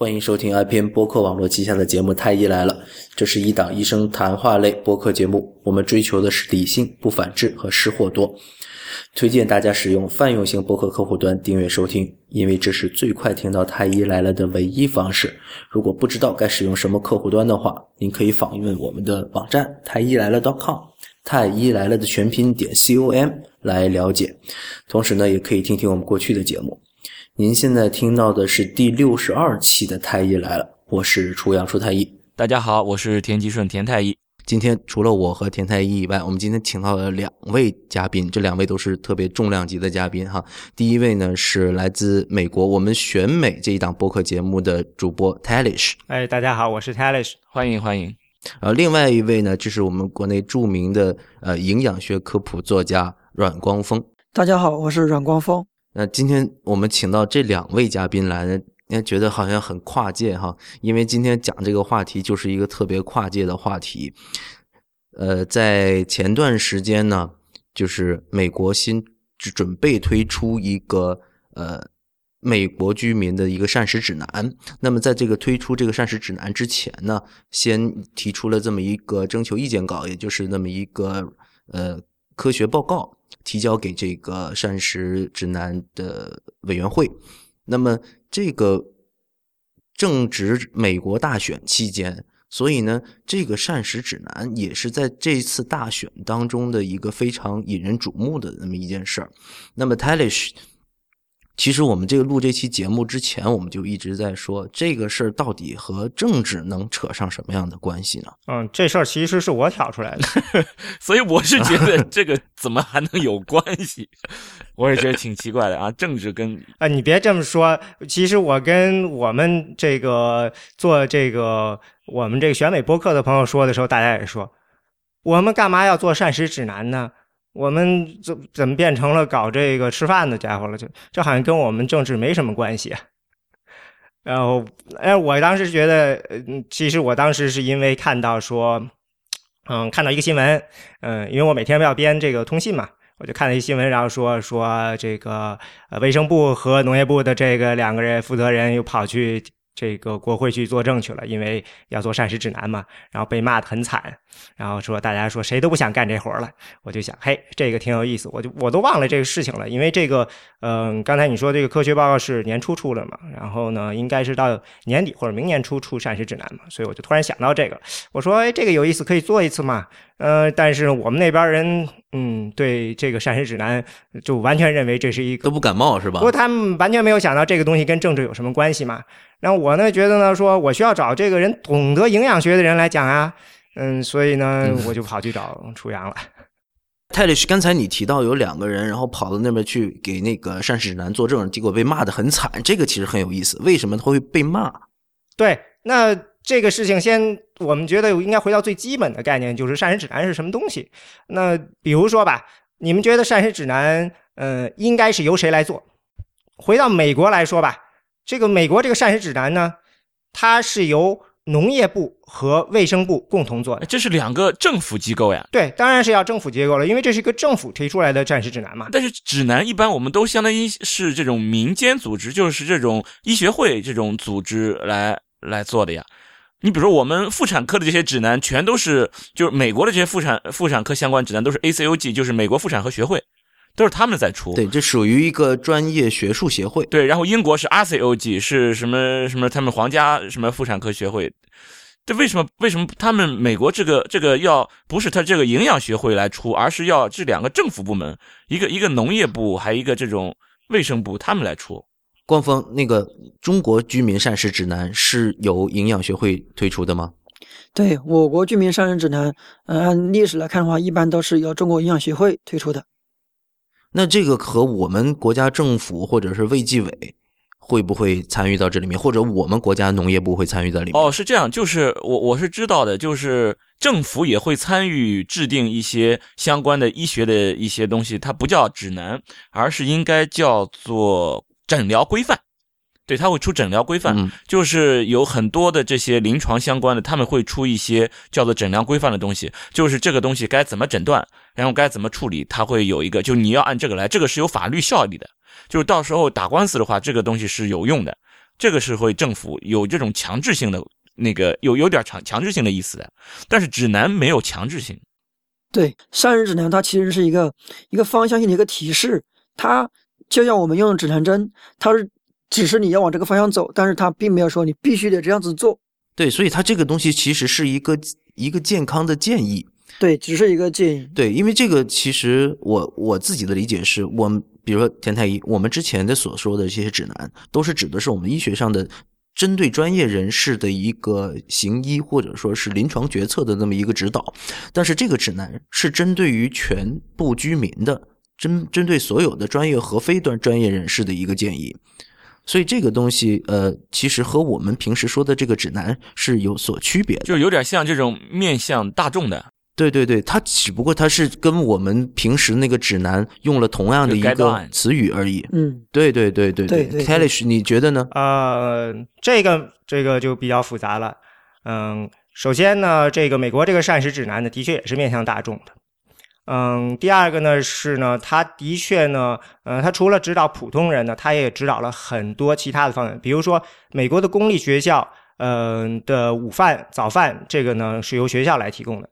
欢迎收听 IPN 播客网络旗下的节目《太医来了》，这是一档医生谈话类播客节目。我们追求的是理性、不反制和失货多。推荐大家使用泛用型播客客户端订阅收听，因为这是最快听到《太医来了》的唯一方式。如果不知道该使用什么客户端的话，您可以访问我们的网站太医来了 .com，太医来了的全拼点 com 来了解。同时呢，也可以听听我们过去的节目。您现在听到的是第六十二期的太医来了，我是初阳初太医。大家好，我是田吉顺田太医。今天除了我和田太医以外，我们今天请到了两位嘉宾，这两位都是特别重量级的嘉宾哈。第一位呢是来自美国我们选美这一档播客节目的主播 Talish，哎，大家好，我是 Talish，欢迎欢迎。呃，另外一位呢就是我们国内著名的呃营养学科普作家阮光峰。大家好，我是阮光峰。那今天我们请到这两位嘉宾来呢，也觉得好像很跨界哈，因为今天讲这个话题就是一个特别跨界的话题。呃，在前段时间呢，就是美国新准备推出一个呃美国居民的一个膳食指南。那么在这个推出这个膳食指南之前呢，先提出了这么一个征求意见稿，也就是那么一个呃科学报告。提交给这个膳食指南的委员会。那么，这个正值美国大选期间，所以呢，这个膳食指南也是在这次大选当中的一个非常引人瞩目的那么一件事儿。那么泰勒什。其实我们这个录这期节目之前，我们就一直在说这个事儿到底和政治能扯上什么样的关系呢？嗯，这事儿其实是我挑出来的，所以我是觉得这个怎么还能有关系？我也觉得挺奇怪的啊，政治跟啊，你别这么说，其实我跟我们这个做这个我们这个选美播客的朋友说的时候，大家也说，我们干嘛要做膳食指南呢？我们怎怎么变成了搞这个吃饭的家伙了？就这好像跟我们政治没什么关系。然后，哎，我当时觉得，嗯，其实我当时是因为看到说，嗯，看到一个新闻，嗯，因为我每天要编这个通信嘛，我就看了一新闻，然后说说这个呃，卫生部和农业部的这个两个人负责人又跑去。这个国会去作证去了，因为要做膳食指南嘛，然后被骂得很惨，然后说大家说谁都不想干这活了。我就想，嘿，这个挺有意思，我就我都忘了这个事情了，因为这个，嗯，刚才你说这个科学报告是年初出的嘛，然后呢，应该是到年底或者明年初出膳食指南嘛，所以我就突然想到这个，我说，哎，这个有意思，可以做一次嘛。呃，但是我们那边人，嗯，对这个膳食指南就完全认为这是一个都不感冒是吧？不过他们完全没有想到这个东西跟政治有什么关系嘛。然后我呢觉得呢，说我需要找这个人懂得营养学的人来讲啊，嗯，所以呢我就跑去找楚阳了。泰利什，刚才你提到有两个人，然后跑到那边去给那个膳食指南作证，结果被骂的很惨，这个其实很有意思。为什么他会被骂？对，那。这个事情先，我们觉得应该回到最基本的概念，就是膳食指南是什么东西。那比如说吧，你们觉得膳食指南，呃，应该是由谁来做？回到美国来说吧，这个美国这个膳食指南呢，它是由农业部和卫生部共同做的。这是两个政府机构呀？对，当然是要政府机构了，因为这是一个政府提出来的膳食指南嘛。但是指南一般我们都相当于是这种民间组织，就是这种医学会这种组织来来做的呀。你比如说，我们妇产科的这些指南，全都是就是美国的这些妇产妇产科相关指南，都是 ACOG，就是美国妇产科学会，都是他们在出。对，这属于一个专业学术协会。对，然后英国是 RCOG，是什么什么他们皇家什么妇产科学会。这为什么为什么他们美国这个这个要不是他这个营养学会来出，而是要这两个政府部门，一个一个农业部，还一个这种卫生部，他们来出。官方那个中国居民膳食指南是由营养学会推出的吗？对我国居民膳食指南，呃，按历史来看的话，一般都是由中国营养学会推出的。那这个和我们国家政府或者是卫计委会不会参与到这里面，或者我们国家农业部会参与在里面？哦，是这样，就是我我是知道的，就是政府也会参与制定一些相关的医学的一些东西，它不叫指南，而是应该叫做。诊疗规范，对他会出诊疗规范，就是有很多的这些临床相关的，他们会出一些叫做诊疗规范的东西，就是这个东西该怎么诊断，然后该怎么处理，他会有一个，就你要按这个来，这个是有法律效力的，就是到时候打官司的话，这个东西是有用的。这个是会政府有这种强制性的那个有有点强强制性的意思的，但是指南没有强制性。对，善人指南它其实是一个一个方向性的一个提示，它就像我们用指南针，它是指示你要往这个方向走，但是它并没有说你必须得这样子做。对，所以它这个东西其实是一个一个健康的建议。对，只是一个建议。对，因为这个其实我我自己的理解是，我们比如说田太医，我们之前的所说的这些指南，都是指的是我们医学上的针对专业人士的一个行医或者说是临床决策的那么一个指导。但是这个指南是针对于全部居民的，针针对所有的专业和非专专业人士的一个建议。所以这个东西，呃，其实和我们平时说的这个指南是有所区别的，就有点像这种面向大众的。对对对，它只不过它是跟我们平时那个指南用了同样的一个词语而已。嗯，对对对对对。k e l l y 你觉得呢？呃，这个这个就比较复杂了。嗯，首先呢，这个美国这个膳食指南呢，的确也是面向大众的。嗯，第二个呢是呢，他的确呢，呃，他除了指导普通人呢，他也指导了很多其他的方面，比如说美国的公立学校，嗯的午饭、早饭，这个呢是由学校来提供的。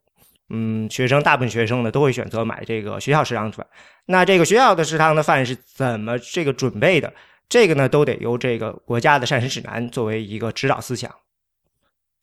嗯，学生大部分学生呢都会选择买这个学校食堂的饭。那这个学校的食堂的饭是怎么这个准备的？这个呢都得由这个国家的膳食指南作为一个指导思想。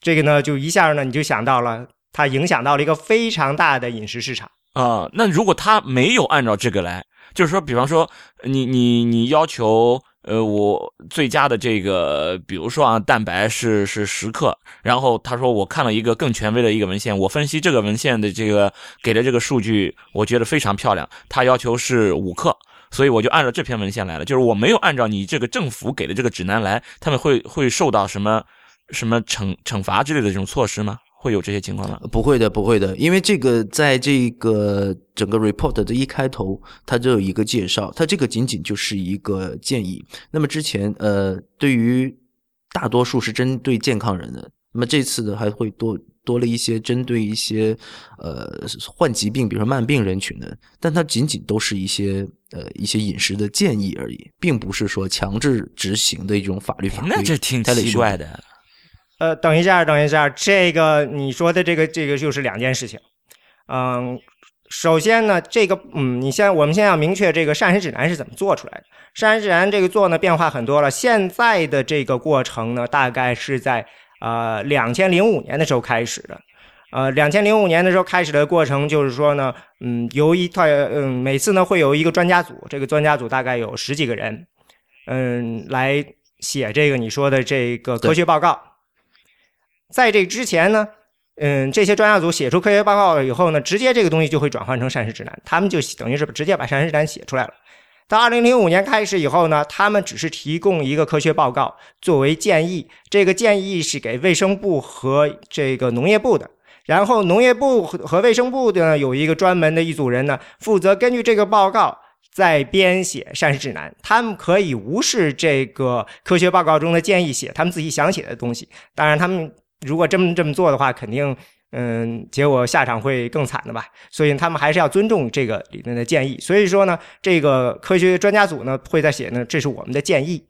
这个呢就一下呢你就想到了，它影响到了一个非常大的饮食市场啊。那如果他没有按照这个来，就是说，比方说你你你要求。呃，我最佳的这个，比如说啊，蛋白是是十克，然后他说我看了一个更权威的一个文献，我分析这个文献的这个给的这个数据，我觉得非常漂亮，他要求是五克，所以我就按照这篇文献来了，就是我没有按照你这个政府给的这个指南来，他们会会受到什么什么惩惩罚之类的这种措施吗？会有这些情况吗？不会的，不会的，因为这个在这个整个 report 的一开头，它就有一个介绍，它这个仅仅就是一个建议。那么之前，呃，对于大多数是针对健康人的，那么这次呢，还会多多了一些针对一些呃患疾病，比如说慢病人群的，但它仅仅都是一些呃一些饮食的建议而已，并不是说强制执行的一种法律法规。那这挺奇怪的。呃，等一下，等一下，这个你说的这个这个就是两件事情。嗯，首先呢，这个嗯，你先我们先要明确这个膳食指南是怎么做出来的。膳食指南这个做呢变化很多了，现在的这个过程呢，大概是在呃两千零五年的时候开始的。呃，两千零五年的时候开始的过程就是说呢，嗯，由一套嗯每次呢会有一个专家组，这个专家组大概有十几个人，嗯，来写这个你说的这个科学报告。在这之前呢，嗯，这些专家组写出科学报告了以后呢，直接这个东西就会转换成膳食指南，他们就等于是直接把膳食指南写出来了。到二零零五年开始以后呢，他们只是提供一个科学报告作为建议，这个建议是给卫生部和这个农业部的，然后农业部和卫生部的呢有一个专门的一组人呢，负责根据这个报告再编写膳食指南，他们可以无视这个科学报告中的建议，写他们自己想写的东西，当然他们。如果这么这么做的话，肯定，嗯，结果下场会更惨的吧。所以他们还是要尊重这个理论的建议。所以说呢，这个科学专家组呢会在写呢，这是我们的建议。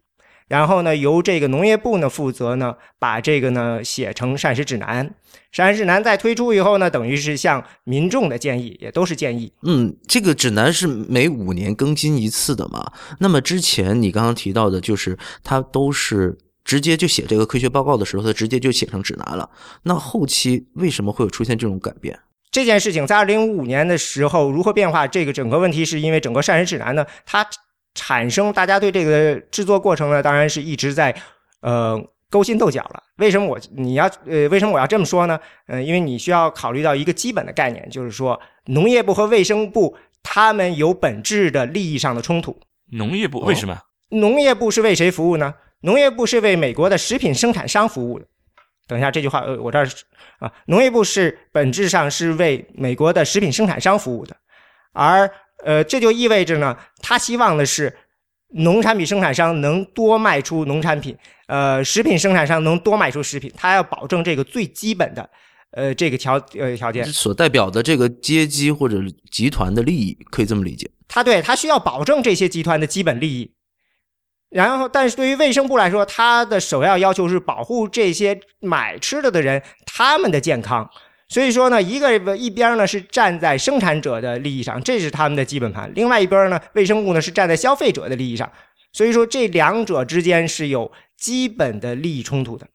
然后呢，由这个农业部呢负责呢，把这个呢写成膳食指南。膳食指南在推出以后呢，等于是向民众的建议，也都是建议。嗯，这个指南是每五年更新一次的嘛？那么之前你刚刚提到的，就是它都是。直接就写这个科学报告的时候，他直接就写成指南了。那后期为什么会有出现这种改变？这件事情在二零五五年的时候如何变化？这个整个问题是因为整个膳食指南呢，它产生大家对这个制作过程呢，当然是一直在呃勾心斗角了。为什么我你要呃为什么我要这么说呢？嗯，因为你需要考虑到一个基本的概念，就是说农业部和卫生部他们有本质的利益上的冲突。农业部为什么？农业部是为谁服务呢？农业部是为美国的食品生产商服务的。等一下，这句话呃，我这儿啊，农业部是本质上是为美国的食品生产商服务的，而呃，这就意味着呢，他希望的是农产品生产商能多卖出农产品，呃，食品生产商能多卖出食品，他要保证这个最基本的呃这个条呃条件。所代表的这个阶级或者集团的利益，可以这么理解。他对他需要保证这些集团的基本利益。然后，但是对于卫生部来说，它的首要要求是保护这些买吃的的人他们的健康。所以说呢，一个一边呢是站在生产者的利益上，这是他们的基本盘；另外一边呢，卫生部呢是站在消费者的利益上。所以说，这两者之间是有基本的利益冲突的。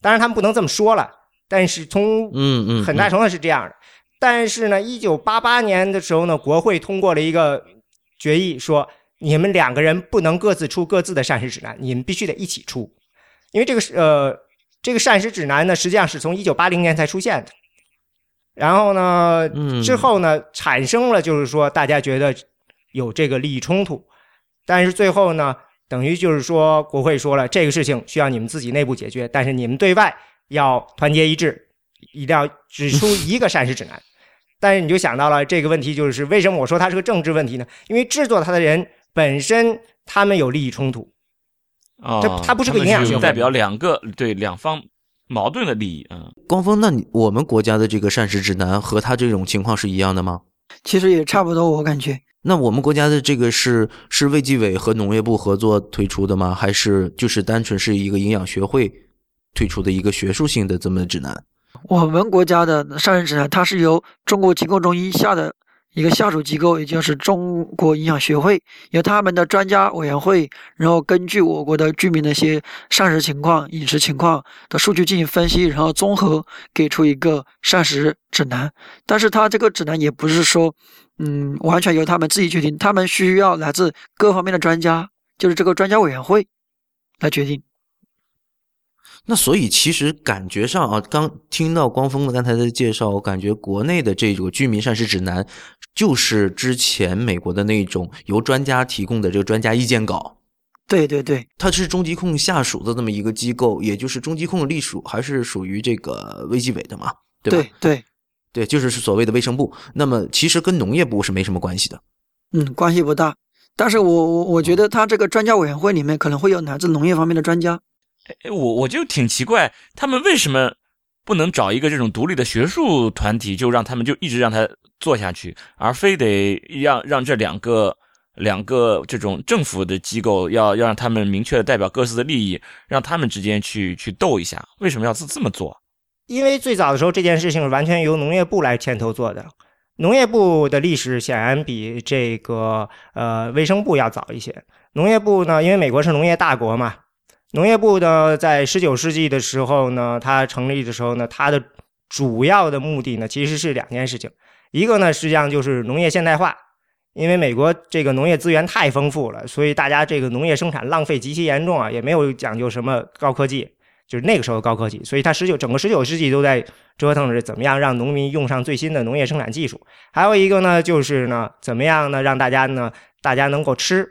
当然，他们不能这么说了，但是从嗯嗯，很大程度是这样的。但是呢，一九八八年的时候呢，国会通过了一个决议，说你们两个人不能各自出各自的膳食指南，你们必须得一起出，因为这个是呃，这个膳食指南呢，实际上是从一九八零年才出现的。然后呢，之后呢，产生了就是说大家觉得有这个利益冲突，但是最后呢，等于就是说国会说了这个事情需要你们自己内部解决，但是你们对外要团结一致，一定要指出一个膳食指南。但是你就想到了这个问题，就是为什么我说它是个政治问题呢？因为制作它的人本身他们有利益冲突，啊，这它不是个营养学会代表两个对两方矛盾的利益啊。光峰，那你我们国家的这个膳食指南和他这种情况是一样的吗？其实也差不多，我感觉。那我们国家的这个是是卫计委和农业部合作推出的吗？还是就是单纯是一个营养学会推出的一个学术性的这么指南？我们国家的膳食指南，它是由中国疾控中心下的一个下属机构，也就是中国营养学会，由他们的专家委员会，然后根据我国的居民的一些膳食情况、饮食情况的数据进行分析，然后综合给出一个膳食指南。但是它这个指南也不是说，嗯，完全由他们自己决定，他们需要来自各方面的专家，就是这个专家委员会来决定。那所以其实感觉上啊，刚听到光峰的刚才的介绍，我感觉国内的这个居民膳食指南，就是之前美国的那种由专家提供的这个专家意见稿。对对对，它是中疾控下属的这么一个机构，也就是中疾控隶属还是属于这个卫计委的嘛？对吧？对对对，就是所谓的卫生部。那么其实跟农业部是没什么关系的。嗯，关系不大。但是我我我觉得他这个专家委员会里面可能会有来自农业方面的专家。我我就挺奇怪，他们为什么不能找一个这种独立的学术团体，就让他们就一直让他做下去，而非得让让这两个两个这种政府的机构要要让他们明确的代表各自的利益，让他们之间去去斗一下？为什么要这这么做？因为最早的时候这件事情是完全由农业部来牵头做的，农业部的历史显然比这个呃卫生部要早一些。农业部呢，因为美国是农业大国嘛。农业部呢，在十九世纪的时候呢，它成立的时候呢，它的主要的目的呢，其实是两件事情。一个呢，实际上就是农业现代化，因为美国这个农业资源太丰富了，所以大家这个农业生产浪费极其严重啊，也没有讲究什么高科技，就是那个时候高科技，所以它十九整个十九世纪都在折腾着怎么样让农民用上最新的农业生产技术。还有一个呢，就是呢，怎么样呢，让大家呢，大家能够吃。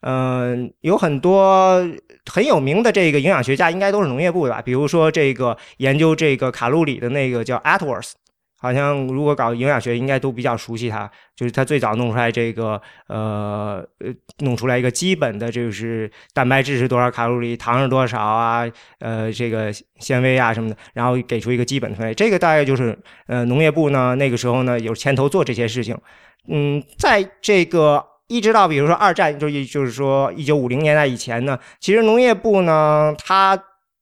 嗯，有很多很有名的这个营养学家，应该都是农业部的吧？比如说这个研究这个卡路里的那个叫 Atworth，好像如果搞营养学，应该都比较熟悉他。就是他最早弄出来这个呃呃，弄出来一个基本的，就是蛋白质是多少卡路里，糖是多少啊，呃，这个纤维啊什么的，然后给出一个基本分类。这个大概就是呃农业部呢那个时候呢有牵头做这些事情。嗯，在这个。一直到比如说二战，就就是说一九五零年代以前呢，其实农业部呢，它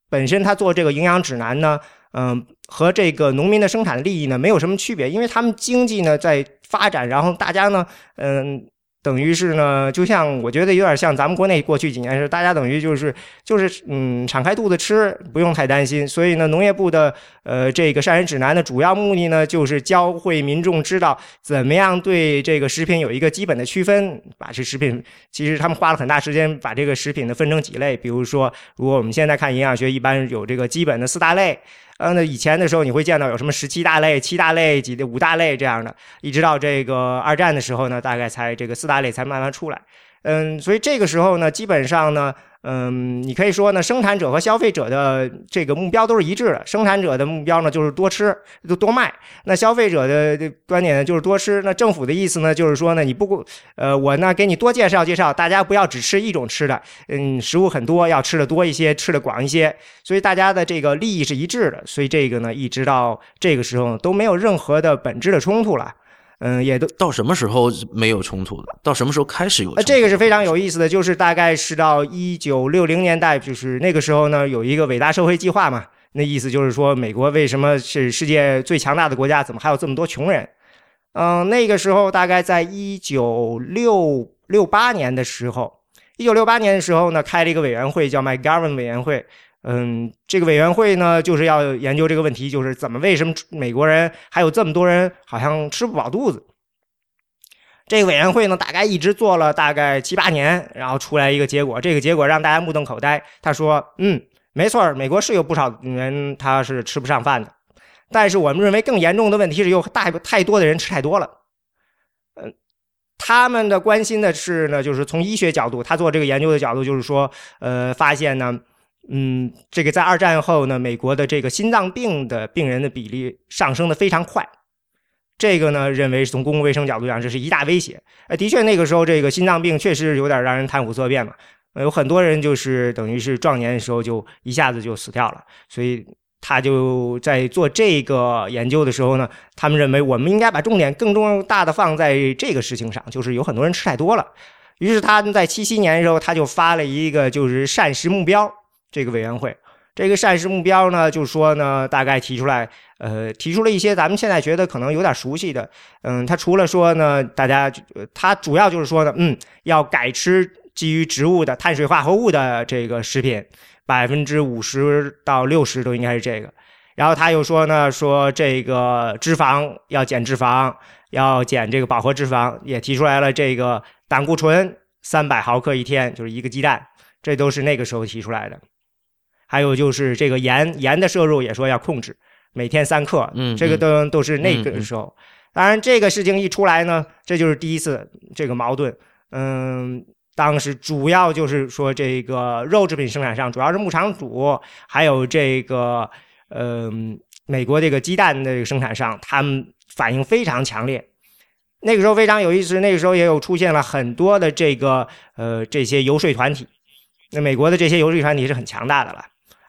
本身它做这个营养指南呢，嗯，和这个农民的生产利益呢没有什么区别，因为他们经济呢在发展，然后大家呢，嗯。等于是呢，就像我觉得有点像咱们国内过去几年是，大家等于就是就是嗯，敞开肚子吃，不用太担心。所以呢，农业部的呃这个膳食指南的主要目的呢，就是教会民众知道怎么样对这个食品有一个基本的区分。把这食品，其实他们花了很大时间把这个食品呢分成几类。比如说，如果我们现在看营养学，一般有这个基本的四大类。嗯，那以前的时候你会见到有什么十七大类、七大类、几五大类这样的，一直到这个二战的时候呢，大概才这个四大类才慢慢出来。嗯，所以这个时候呢，基本上呢。嗯，你可以说呢，生产者和消费者的这个目标都是一致的。生产者的目标呢，就是多吃，就多卖；那消费者的观点呢，就是多吃。那政府的意思呢，就是说呢，你不，呃，我呢给你多介绍介绍，大家不要只吃一种吃的，嗯，食物很多，要吃的多一些，吃的广一些。所以大家的这个利益是一致的。所以这个呢，一直到这个时候都没有任何的本质的冲突了。嗯，也都到什么时候没有冲突的？到什么时候开始有冲突？呃，这个是非常有意思的，就是大概是到一九六零年代，就是那个时候呢，有一个伟大社会计划嘛，那意思就是说，美国为什么是世界最强大的国家，怎么还有这么多穷人？嗯，那个时候大概在一九六六八年的时候，一九六八年的时候呢，开了一个委员会，叫 McGovern 委员会。嗯，这个委员会呢，就是要研究这个问题，就是怎么为什么美国人还有这么多人好像吃不饱肚子。这个委员会呢，大概一直做了大概七八年，然后出来一个结果，这个结果让大家目瞪口呆。他说：“嗯，没错，美国是有不少人他是吃不上饭的，但是我们认为更严重的问题是有大太多的人吃太多了。嗯，他们的关心的是呢，就是从医学角度，他做这个研究的角度就是说，呃，发现呢，嗯，这个在二战后呢，美国的这个心脏病的病人的比例上升的非常快。”这个呢，认为是从公共卫生角度讲，这是一大威胁。呃，的确，那个时候这个心脏病确实有点让人谈虎色变嘛。有很多人就是等于是壮年的时候就一下子就死掉了。所以他就在做这个研究的时候呢，他们认为我们应该把重点更重大的放在这个事情上，就是有很多人吃太多了。于是他在七七年的时候，他就发了一个就是膳食目标这个委员会。这个膳食目标呢，就是说呢，大概提出来，呃，提出了一些咱们现在觉得可能有点熟悉的，嗯，他除了说呢，大家，他主要就是说呢，嗯，要改吃基于植物的碳水化合物的这个食品，百分之五十到六十都应该是这个。然后他又说呢，说这个脂肪要减脂肪，要减这个饱和脂肪，也提出来了这个胆固醇三百毫克一天，就是一个鸡蛋，这都是那个时候提出来的。还有就是这个盐盐的摄入也说要控制，每天三克，嗯，这个都都是那个时候。当然，这个事情一出来呢，这就是第一次这个矛盾。嗯，当时主要就是说这个肉制品生产商，主要是牧场主，还有这个呃美国这个鸡蛋的生产商，他们反应非常强烈。那个时候非常有意思，那个时候也有出现了很多的这个呃这些游说团体。那美国的这些游说团体是很强大的了。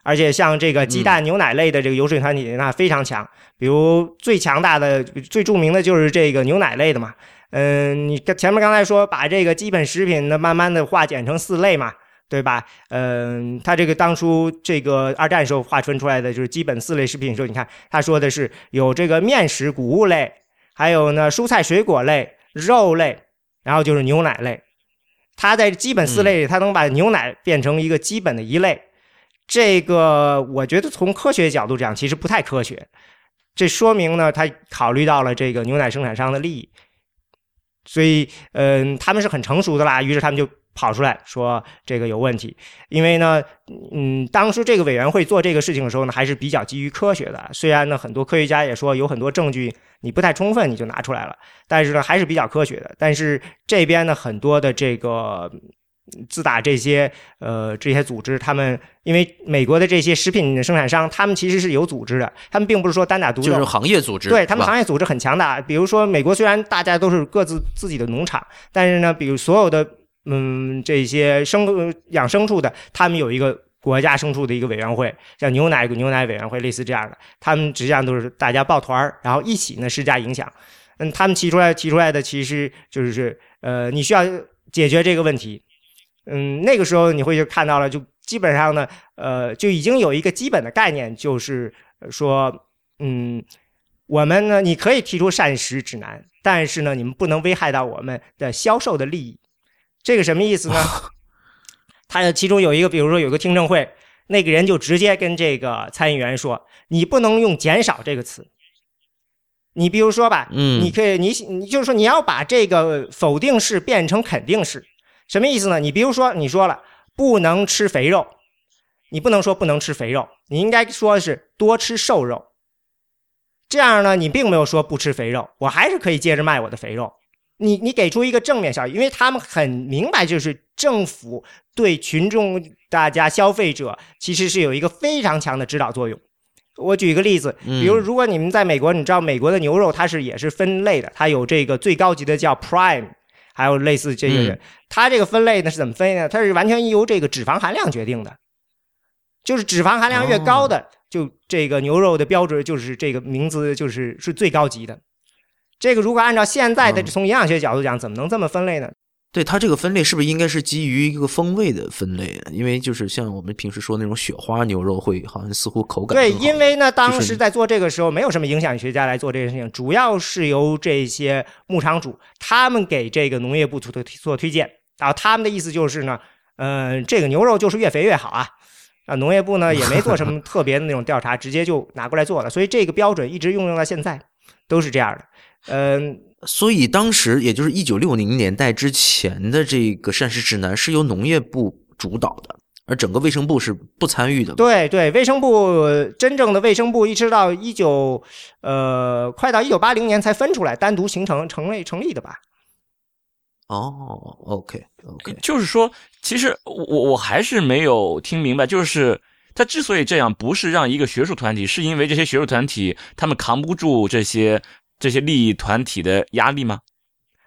而且像这个鸡蛋、牛奶类的这个油水团体，那非常强。比如最强大的、最著名的就是这个牛奶类的嘛。嗯，你前面刚才说把这个基本食品呢，慢慢的化简成四类嘛，对吧？嗯，他这个当初这个二战时候划分出来的就是基本四类食品的时候，你看他说的是有这个面食、谷物类，还有呢蔬菜水果类、肉类，然后就是牛奶类。他在基本四类里，他能把牛奶变成一个基本的一类。这个我觉得从科学角度讲，其实不太科学。这说明呢，他考虑到了这个牛奶生产商的利益，所以，嗯，他们是很成熟的啦。于是他们就跑出来说这个有问题。因为呢，嗯，当初这个委员会做这个事情的时候呢，还是比较基于科学的。虽然呢，很多科学家也说有很多证据你不太充分，你就拿出来了，但是呢，还是比较科学的。但是这边呢，很多的这个。自打这些呃这些组织，他们因为美国的这些食品生产商，他们其实是有组织的，他们并不是说单打独斗，就是行业组织，对他们行业组织很强大。比如说美国虽然大家都是各自自己的农场，但是呢，比如所有的嗯这些生养牲畜的，他们有一个国家牲畜的一个委员会，像牛奶牛奶委员会类似这样的，他们实际上都是大家抱团儿，然后一起呢施加影响。嗯，他们提出来提出来的其实就是呃你需要解决这个问题。嗯，那个时候你会就看到了，就基本上呢，呃，就已经有一个基本的概念，就是说，嗯，我们呢，你可以提出膳食指南，但是呢，你们不能危害到我们的销售的利益。这个什么意思呢？他其中有一个，比如说有个听证会，那个人就直接跟这个参议员说：“你不能用减少这个词。你比如说吧，嗯，你可以，你你就是说你要把这个否定式变成肯定式。”什么意思呢？你比如说，你说了不能吃肥肉，你不能说不能吃肥肉，你应该说的是多吃瘦肉。这样呢，你并没有说不吃肥肉，我还是可以接着卖我的肥肉。你你给出一个正面效益，因为他们很明白，就是政府对群众、大家消费者其实是有一个非常强的指导作用。我举一个例子，比如如果你们在美国，你知道美国的牛肉它是也是分类的，它有这个最高级的叫 Prime。还有类似这个，它这个分类呢是怎么分呢？它是完全由这个脂肪含量决定的，就是脂肪含量越高的，就这个牛肉的标准就是这个名字就是是最高级的。这个如果按照现在的嗯从营养学角度讲，怎么能这么分类呢？对它这个分类是不是应该是基于一个风味的分类啊？因为就是像我们平时说那种雪花牛肉会好像似乎口感对，因为呢，当时在做这个时候，没有什么营养学家来做这件事情，主要是由这些牧场主他们给这个农业部做做推荐，然后他们的意思就是呢，嗯、这个牛肉就是越肥越好啊。啊，农业部呢也没做什么 特别的那种调查，直接就拿过来做了，所以这个标准一直用用到现在，都是这样的。嗯、所以当时也就是一九六零年代之前的这个膳食指南是由农业部主导的，而整个卫生部是不参与的。对对，卫生部真正的卫生部一直到一九呃快到一九八零年才分出来，单独形成成立成立的吧？哦，OK OK，就是说，其实我我我还是没有听明白，就是他之所以这样，不是让一个学术团体，是因为这些学术团体他们扛不住这些这些利益团体的压力吗？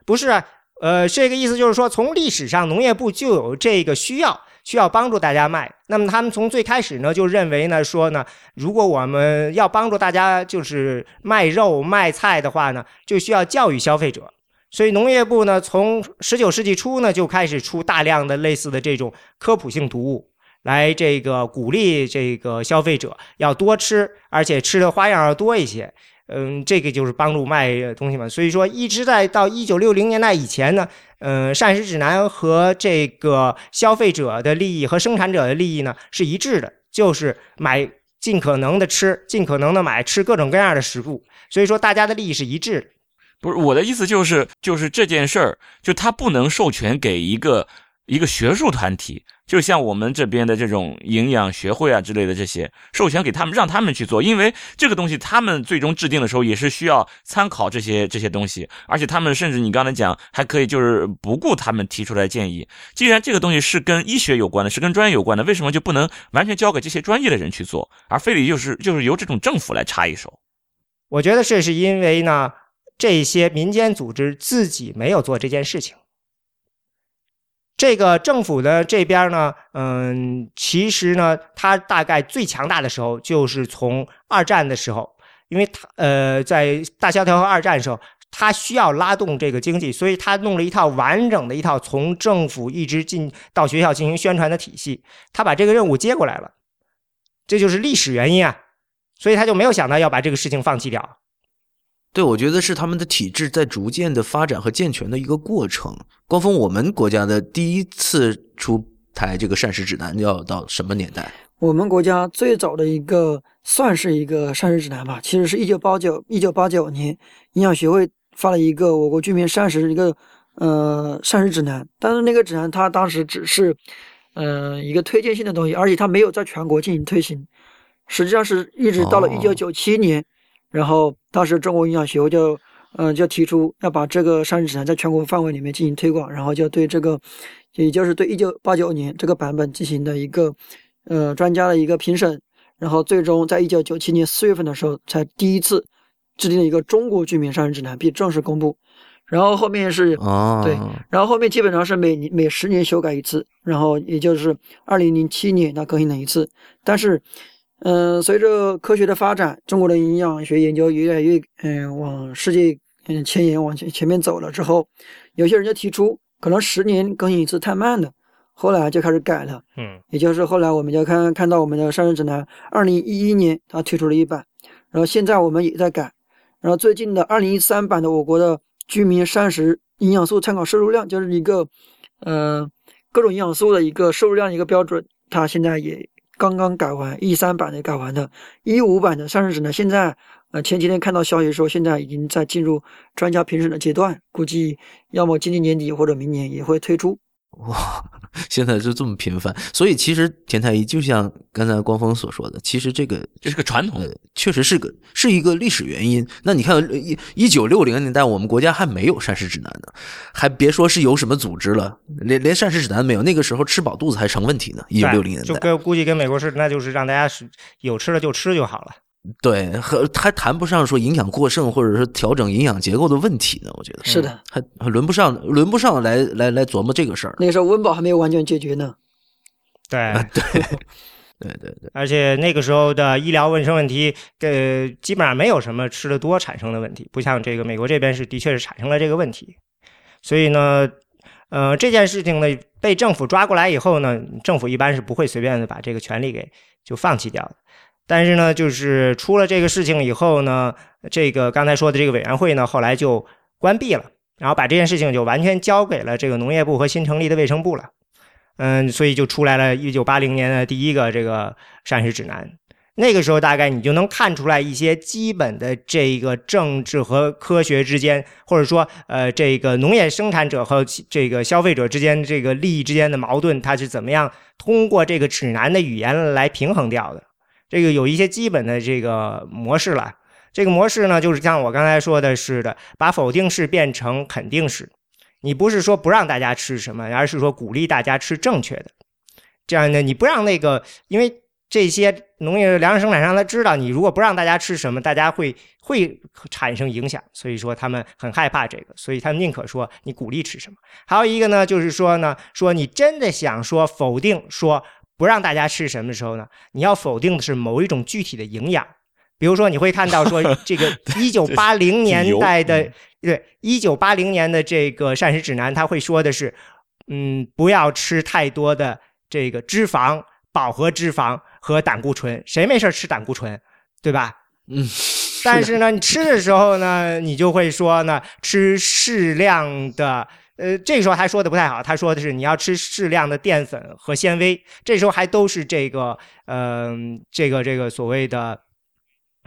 不是，呃，这个意思就是说，从历史上农业部就有这个需要，需要帮助大家卖。那么他们从最开始呢，就认为呢，说呢，如果我们要帮助大家就是卖肉卖菜的话呢，就需要教育消费者。所以农业部呢，从十九世纪初呢就开始出大量的类似的这种科普性读物，来这个鼓励这个消费者要多吃，而且吃的花样要多一些。嗯，这个就是帮助卖东西嘛。所以说，一直在到一九六零年代以前呢，嗯，膳食指南和这个消费者的利益和生产者的利益呢是一致的，就是买尽可能的吃，尽可能的买，吃各种各样的食物。所以说，大家的利益是一致。不是我的意思，就是就是这件事儿，就他不能授权给一个一个学术团体，就像我们这边的这种营养学会啊之类的这些，授权给他们，让他们去做，因为这个东西他们最终制定的时候也是需要参考这些这些东西，而且他们甚至你刚才讲还可以就是不顾他们提出来建议。既然这个东西是跟医学有关的，是跟专业有关的，为什么就不能完全交给这些专业的人去做，而非得就是就是由这种政府来插一手？我觉得这是因为呢，这些民间组织自己没有做这件事情。这个政府的这边呢，嗯，其实呢，它大概最强大的时候就是从二战的时候，因为它呃，在大萧条和二战的时候，它需要拉动这个经济，所以它弄了一套完整的一套从政府一直进到学校进行宣传的体系，他把这个任务接过来了，这就是历史原因啊，所以他就没有想到要把这个事情放弃掉。对，我觉得是他们的体制在逐渐的发展和健全的一个过程。光峰，我们国家的第一次出台这个膳食指南要到什么年代？我们国家最早的一个算是一个膳食指南吧，其实是一九八九一九八九年营养学会发了一个我国居民膳食一个呃膳食指南，但是那个指南它当时只是呃一个推荐性的东西，而且它没有在全国进行推行，实际上是一直到了哦一九九七年，然后当时中国营养学会就呃就提出要把这个膳食指南在全国范围里面进行推广，然后就对这个也就是对一九八九年这个版本进行的一个。呃专家的一个评审，然后最终在一九九七年四月份的时候，才第一次制定了一个中国居民膳食指南，并正式公布。然后后面是，啊，对然后后面基本上是每年每十年修改一次，然后也就是二零零七年它更新了一次。但是，嗯、随着科学的发展，中国的营养学研究越来越嗯、往世界嗯前沿往前前面走了之后，有些人就提出，可能十年更新一次太慢了，后来就开始改了。嗯也就是后来我们就看看到我们的膳食指南，二零一一年它推出了一版，然后现在我们也在改，然后最近的二零一三版的我国的居民膳食营养素参考摄入量，就是一个呃各种营养素的一个摄入量的一个标准，它现在也刚刚改完，一三版的改完的，一五版的上市指南现在呃前几天看到消息说现在已经在进入专家评审的阶段，估计要么今年年底或者明年也会推出。哇，现在就这么频繁，所以其实田太医就像刚才光峰所说的，其实这个这是个传统呃，确实是个是一个历史原因。那你看，一一九六零年代，我们国家还没有膳食指南呢，还别说是有什么组织了，连连膳食指南没有。那个时候吃饱肚子还成问题呢。一九六零年代，就跟估计跟美国似的，那就是让大家是有吃的就吃就好了。对，和还谈不上说营养过剩，或者是调整营养结构的问题呢。我觉得是的，还还轮不上，轮不上来来来琢磨这个事儿。那个时候温饱还没有完全解决呢。对，对对对，而且那个时候的医疗卫生问题，呃，基本上没有什么吃的多产生的问题，不像这个美国这边是的确是产生了这个问题。所以呢，呃，这件事情呢被政府抓过来以后呢，政府一般是不会随便的把这个权利给就放弃掉的。但是呢，就是出了这个事情以后呢，这个刚才说的这个委员会呢，后来就关闭了，然后把这件事情就完全交给了这个农业部和新成立的卫生部了。嗯，所以就出来了一九八零年的第一个这个膳食指南。那个时候大概你就能看出来一些基本的这个政治和科学之间，或者说呃这个农业生产者和这个消费者之间这个利益之间的矛盾，它是怎么样通过这个指南的语言来平衡掉的。这个有一些基本的这个模式了。这个模式呢，就是像我刚才说的似的，把否定式变成肯定式。你不是说不让大家吃什么，而是说鼓励大家吃正确的。这样呢，你不让那个，因为这些农业粮食生产商他知道，你如果不让大家吃什么，大家会会产生影响，所以说他们很害怕这个，所以他们宁可说你鼓励吃什么。还有一个呢，就是说呢，说你真的想说否定说。不让大家吃什么的时候呢？你要否定的是某一种具体的营养，比如说你会看到说 这个一九八零年代的对一九八零年的这个膳食指南，他会说的是，嗯，不要吃太多的这个脂肪、饱和脂肪和胆固醇。谁没事吃胆固醇，对吧？嗯。但是呢，你吃的时候呢，你就会说呢，吃适量的。呃，这时候还说的不太好，他说的是你要吃适量的淀粉和纤维，这时候还都是这个，嗯，这个这个所谓的，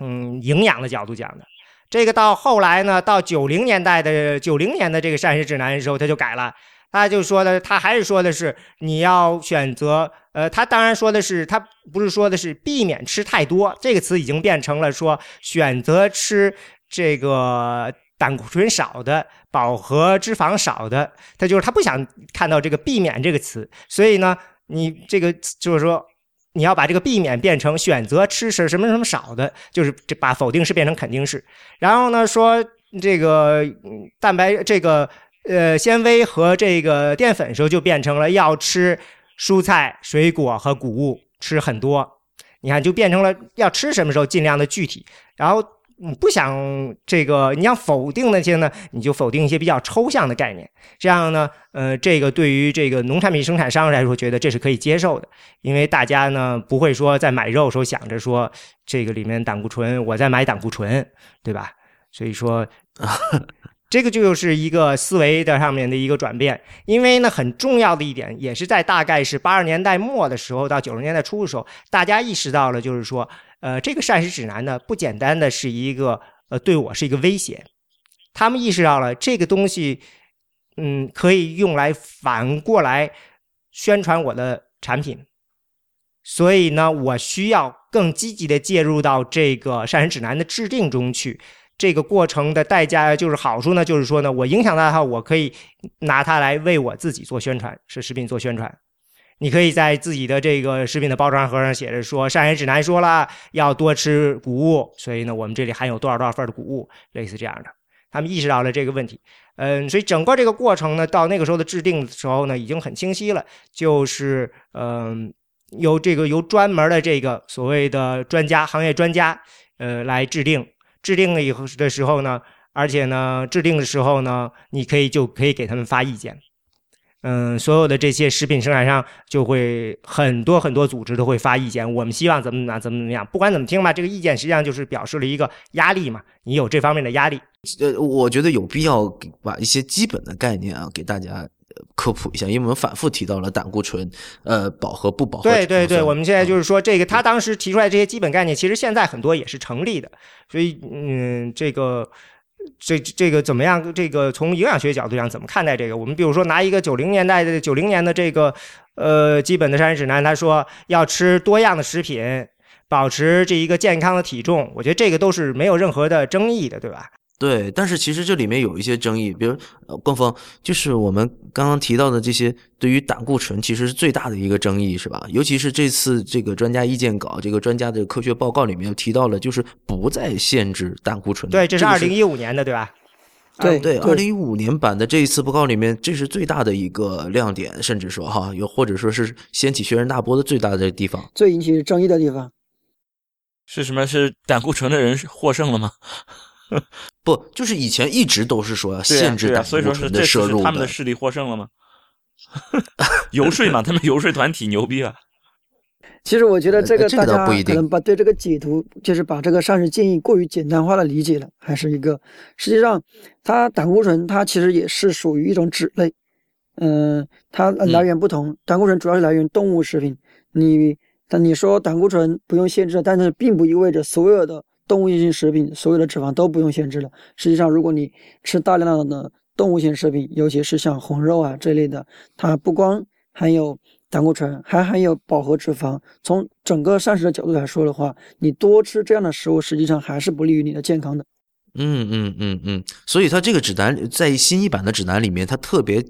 嗯，营养的角度讲的。这个到后来呢，到九零年代的九零年的这个膳食指南的时候，他就改了，他就说的，他还是说的是你要选择，呃，他当然说的是，他不是说的是避免吃太多，这个词已经变成了说选择吃这个。胆固醇少的、饱和脂肪少的，他就是他不想看到这个“避免”这个词，所以呢，你这个就是说，你要把这个“避免”变成选择吃什什么什么少的，就是这把否定式变成肯定式。然后呢，说这个蛋白、这个呃纤维和这个淀粉的时候就变成了要吃蔬菜、水果和谷物，吃很多。你看，就变成了要吃什么时候尽量的具体，然后。你不想这个，你想否定那些呢？你就否定一些比较抽象的概念。这样呢，呃，这个对于这个农产品生产商来说，觉得这是可以接受的，因为大家呢不会说在买肉时候想着说这个里面胆固醇，我在买胆固醇，对吧？所以说，这个就是一个思维的上面的一个转变。因为呢，很重要的一点，也是在大概是八十年代末的时候到九十年代初的时候，大家意识到了，就是说。呃，这个膳食指南呢，不简单的是一个呃，对我是一个威胁。他们意识到了这个东西，嗯，可以用来反过来宣传我的产品，所以呢，我需要更积极的介入到这个膳食指南的制定中去。这个过程的代价就是好处呢，就是说呢，我影响到它，我可以拿它来为我自己做宣传，是食品做宣传。你可以在自己的这个食品的包装盒上写着说，膳食指南说了要多吃谷物，所以呢，我们这里含有多少多少份的谷物，类似这样的。他们意识到了这个问题，嗯，所以整个这个过程呢，到那个时候的制定的时候呢，已经很清晰了，就是嗯，由这个由专门的这个所谓的专家、行业专家，呃，来制定，制定了以后的时候呢，而且呢，制定的时候呢，你可以就可以给他们发意见。嗯，所有的这些食品生产商就会很多很多组织都会发意见，我们希望怎么怎么样，怎么怎么样。不管怎么听吧，这个意见实际上就是表示了一个压力嘛，你有这方面的压力。呃，我觉得有必要把一些基本的概念啊给大家科普一下，因为我们反复提到了胆固醇，呃，饱和不饱和。对对对，我们现在就是说这个，他当时提出来这些基本概念，其实现在很多也是成立的，所以嗯，这个。这这个怎么样？这个从营养学角度上怎么看待这个？我们比如说拿一个九零年代的九零年的这个呃基本的膳食指南，他说要吃多样的食品，保持这一个健康的体重，我觉得这个都是没有任何的争议的，对吧？对，但是其实这里面有一些争议，比如呃，冠峰，就是我们刚刚提到的这些，对于胆固醇其实是最大的一个争议，是吧？尤其是这次这个专家意见稿，这个专家的科学报告里面提到了，就是不再限制胆固醇。对，这是二零一五年的，对吧？对对，二零一五年版的这一次报告里面，这是最大的一个亮点，甚至说哈，有或者说是掀起轩然大波的最大的地方。最引起争议的地方。是什么？是胆固醇的人获胜了吗？不，就是以前一直都是说限制胆固醇所以说是这次是摄入他们的势力获胜了吗？游说嘛，他们游说团体牛逼啊！其实我觉得这个大家不一定可能把对这个解读，就是把这个膳食建议过于简单化的理解了，还是一个实际上它胆固醇它其实也是属于一种脂类，嗯、它呃来源不同，胆固醇主要是来源动物食品。你但你说胆固醇不用限制，但是并不意味着所有的动物性食品所有的脂肪都不用限制了。实际上，如果你吃大量的动物性食品，尤其是像红肉啊这类的，它不光含有胆固醇，还含有饱和脂肪。从整个膳食的角度来说的话，你多吃这样的食物，实际上还是不利于你的健康的。嗯嗯嗯嗯，所以它这个指南在新一版的指南里面，它特别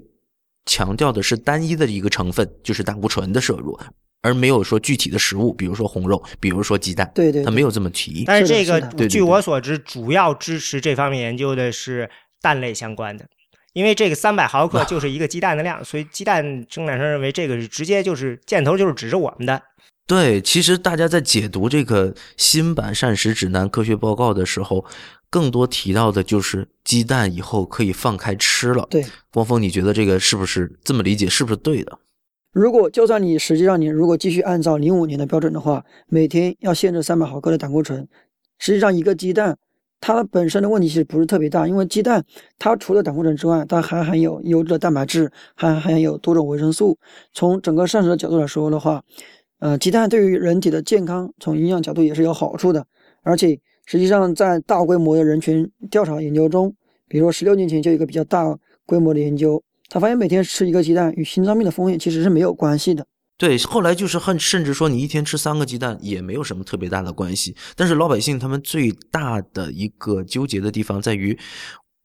强调的是单一的一个成分，就是胆固醇的摄入，而没有说具体的食物，比如说红肉，比如说鸡蛋，对对对它没有这么提。但是这个据我所知，主要支持这方面研究的是蛋类相关的，因为这个三百毫克就是一个鸡蛋的量，所以鸡蛋生产商认为这个是直接就是箭头就是指着我们的。对，其实大家在解读这个新版膳食指南科学报告的时候，更多提到的就是鸡蛋以后可以放开吃了。对，光峰，你觉得这个是不是这么理解？是不是对的？如果就算你实际上你如果继续按照零五年的标准的话，每天要限制三百毫克的胆固醇，实际上一个鸡蛋它本身的问题其实不是特别大，因为鸡蛋它除了胆固醇之外，它还含有优质的蛋白质，还含有多种维生素。从整个膳食的角度来说的话，呃，鸡蛋对于人体的健康从营养角度也是有好处的，而且实际上在大规模的人群调查研究中，比如说十六年前就有一个比较大规模的研究，他发现每天吃一个鸡蛋与心脏病的风险其实是没有关系的。对，后来就是很甚至说你一天吃三个鸡蛋也没有什么特别大的关系。但是老百姓他们最大的一个纠结的地方在于，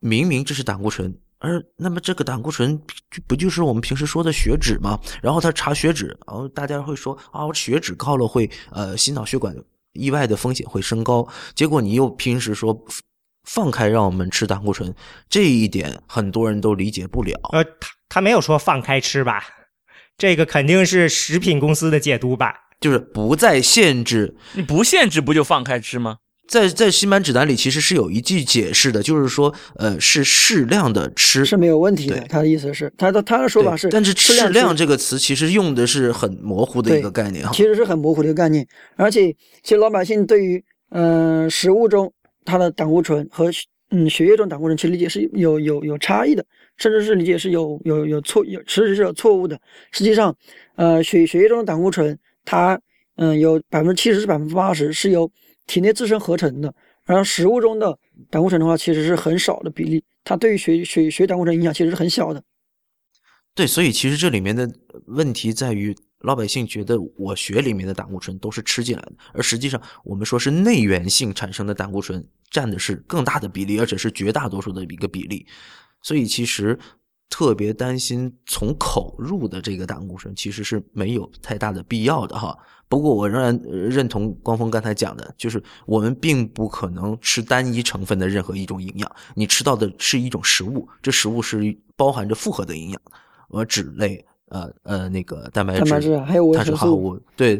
明明这是胆固醇，而那么这个胆固醇不就是我们平时说的血脂吗？然后他查血脂，然后大家会说啊，血脂高了会呃心脑血管意外的风险会升高。结果你又平时说放开让我们吃胆固醇，这一点很多人都理解不了。呃，他他没有说放开吃吧？这个肯定是食品公司的解读吧？就是不再限制你不限制不就放开吃吗？在在新版指南里，其实是有一句解释的，就是说，呃，是适量的吃，是没有问题的。他的意思是，他的他的说法是，但是适适量这个词其实用的是很模糊的一个概念啊。其实是很模糊的一个概念。而且，其实老百姓对于嗯、呃食物中它的胆固醇和嗯血液中胆固醇其实理解是有有有差异的，甚至是理解是有有有错有其实是有错误的。实际上，呃血血液中的胆固醇它嗯有百分之七十至百分之八十是由体内自身合成的，然后食物中的胆固醇的话其实是很少的比例，它对于血血血胆固醇影响其实是很小的。对，所以其实这里面的问题在于，老百姓觉得我血里面的胆固醇都是吃进来的，而实际上我们说是内源性产生的胆固醇占的是更大的比例，而且是绝大多数的一个比例。所以其实特别担心从口入的这个胆固醇，其实是没有太大的必要的哈。不过我仍然认同光峰刚才讲的，就是我们并不可能吃单一成分的任何一种营养，你吃到的是一种食物，这食物是包含着复合的营养。而，脂类，呃呃，那个蛋白质、蛋白质还有维碳水生素化合物，对，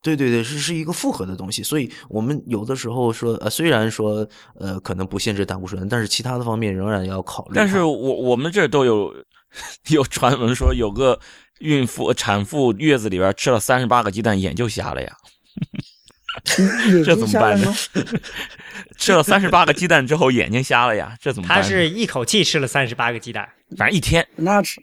对对对，是是一个复合的东西。所以我们有的时候说，呃，虽然说呃可能不限制胆固醇，但是其他的方面仍然要考虑。但是我我们这都有 有传闻说，有个孕妇产妇月子里边吃了三十八个鸡蛋，眼就瞎了呀。这怎么办呢？吃了三十八个鸡蛋之后眼睛瞎了呀，这怎么办呢？他是一口气吃了三十八个鸡蛋，反正一天那吃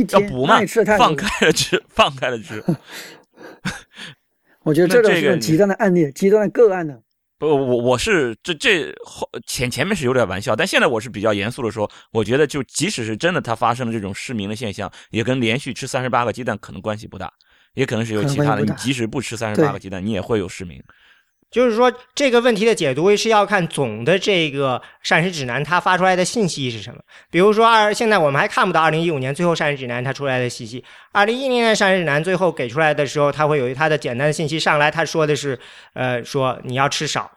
要补嘛放开了吃，放开了吃。我觉得这个是种极端的案例，极端的个案呢。不，我我是这这后前前面是有点玩笑，但现在我是比较严肃的说，我觉得就即使是真的，它发生了这种失明的现象，也跟连续吃三十八个鸡蛋可能关系不大，也可能是有其他的。你即使不吃三十八个鸡蛋，你也会有失明。就是说这个问题的解读是要看总的这个膳食指南它发出来的信息是什么。比如说二，现在我们还看不到二零一五年最后膳食指南它出来的信息。二零一零年膳食指南最后给出来的时候，它会有它的简单的信息上来，他说的是，呃，说你要吃少。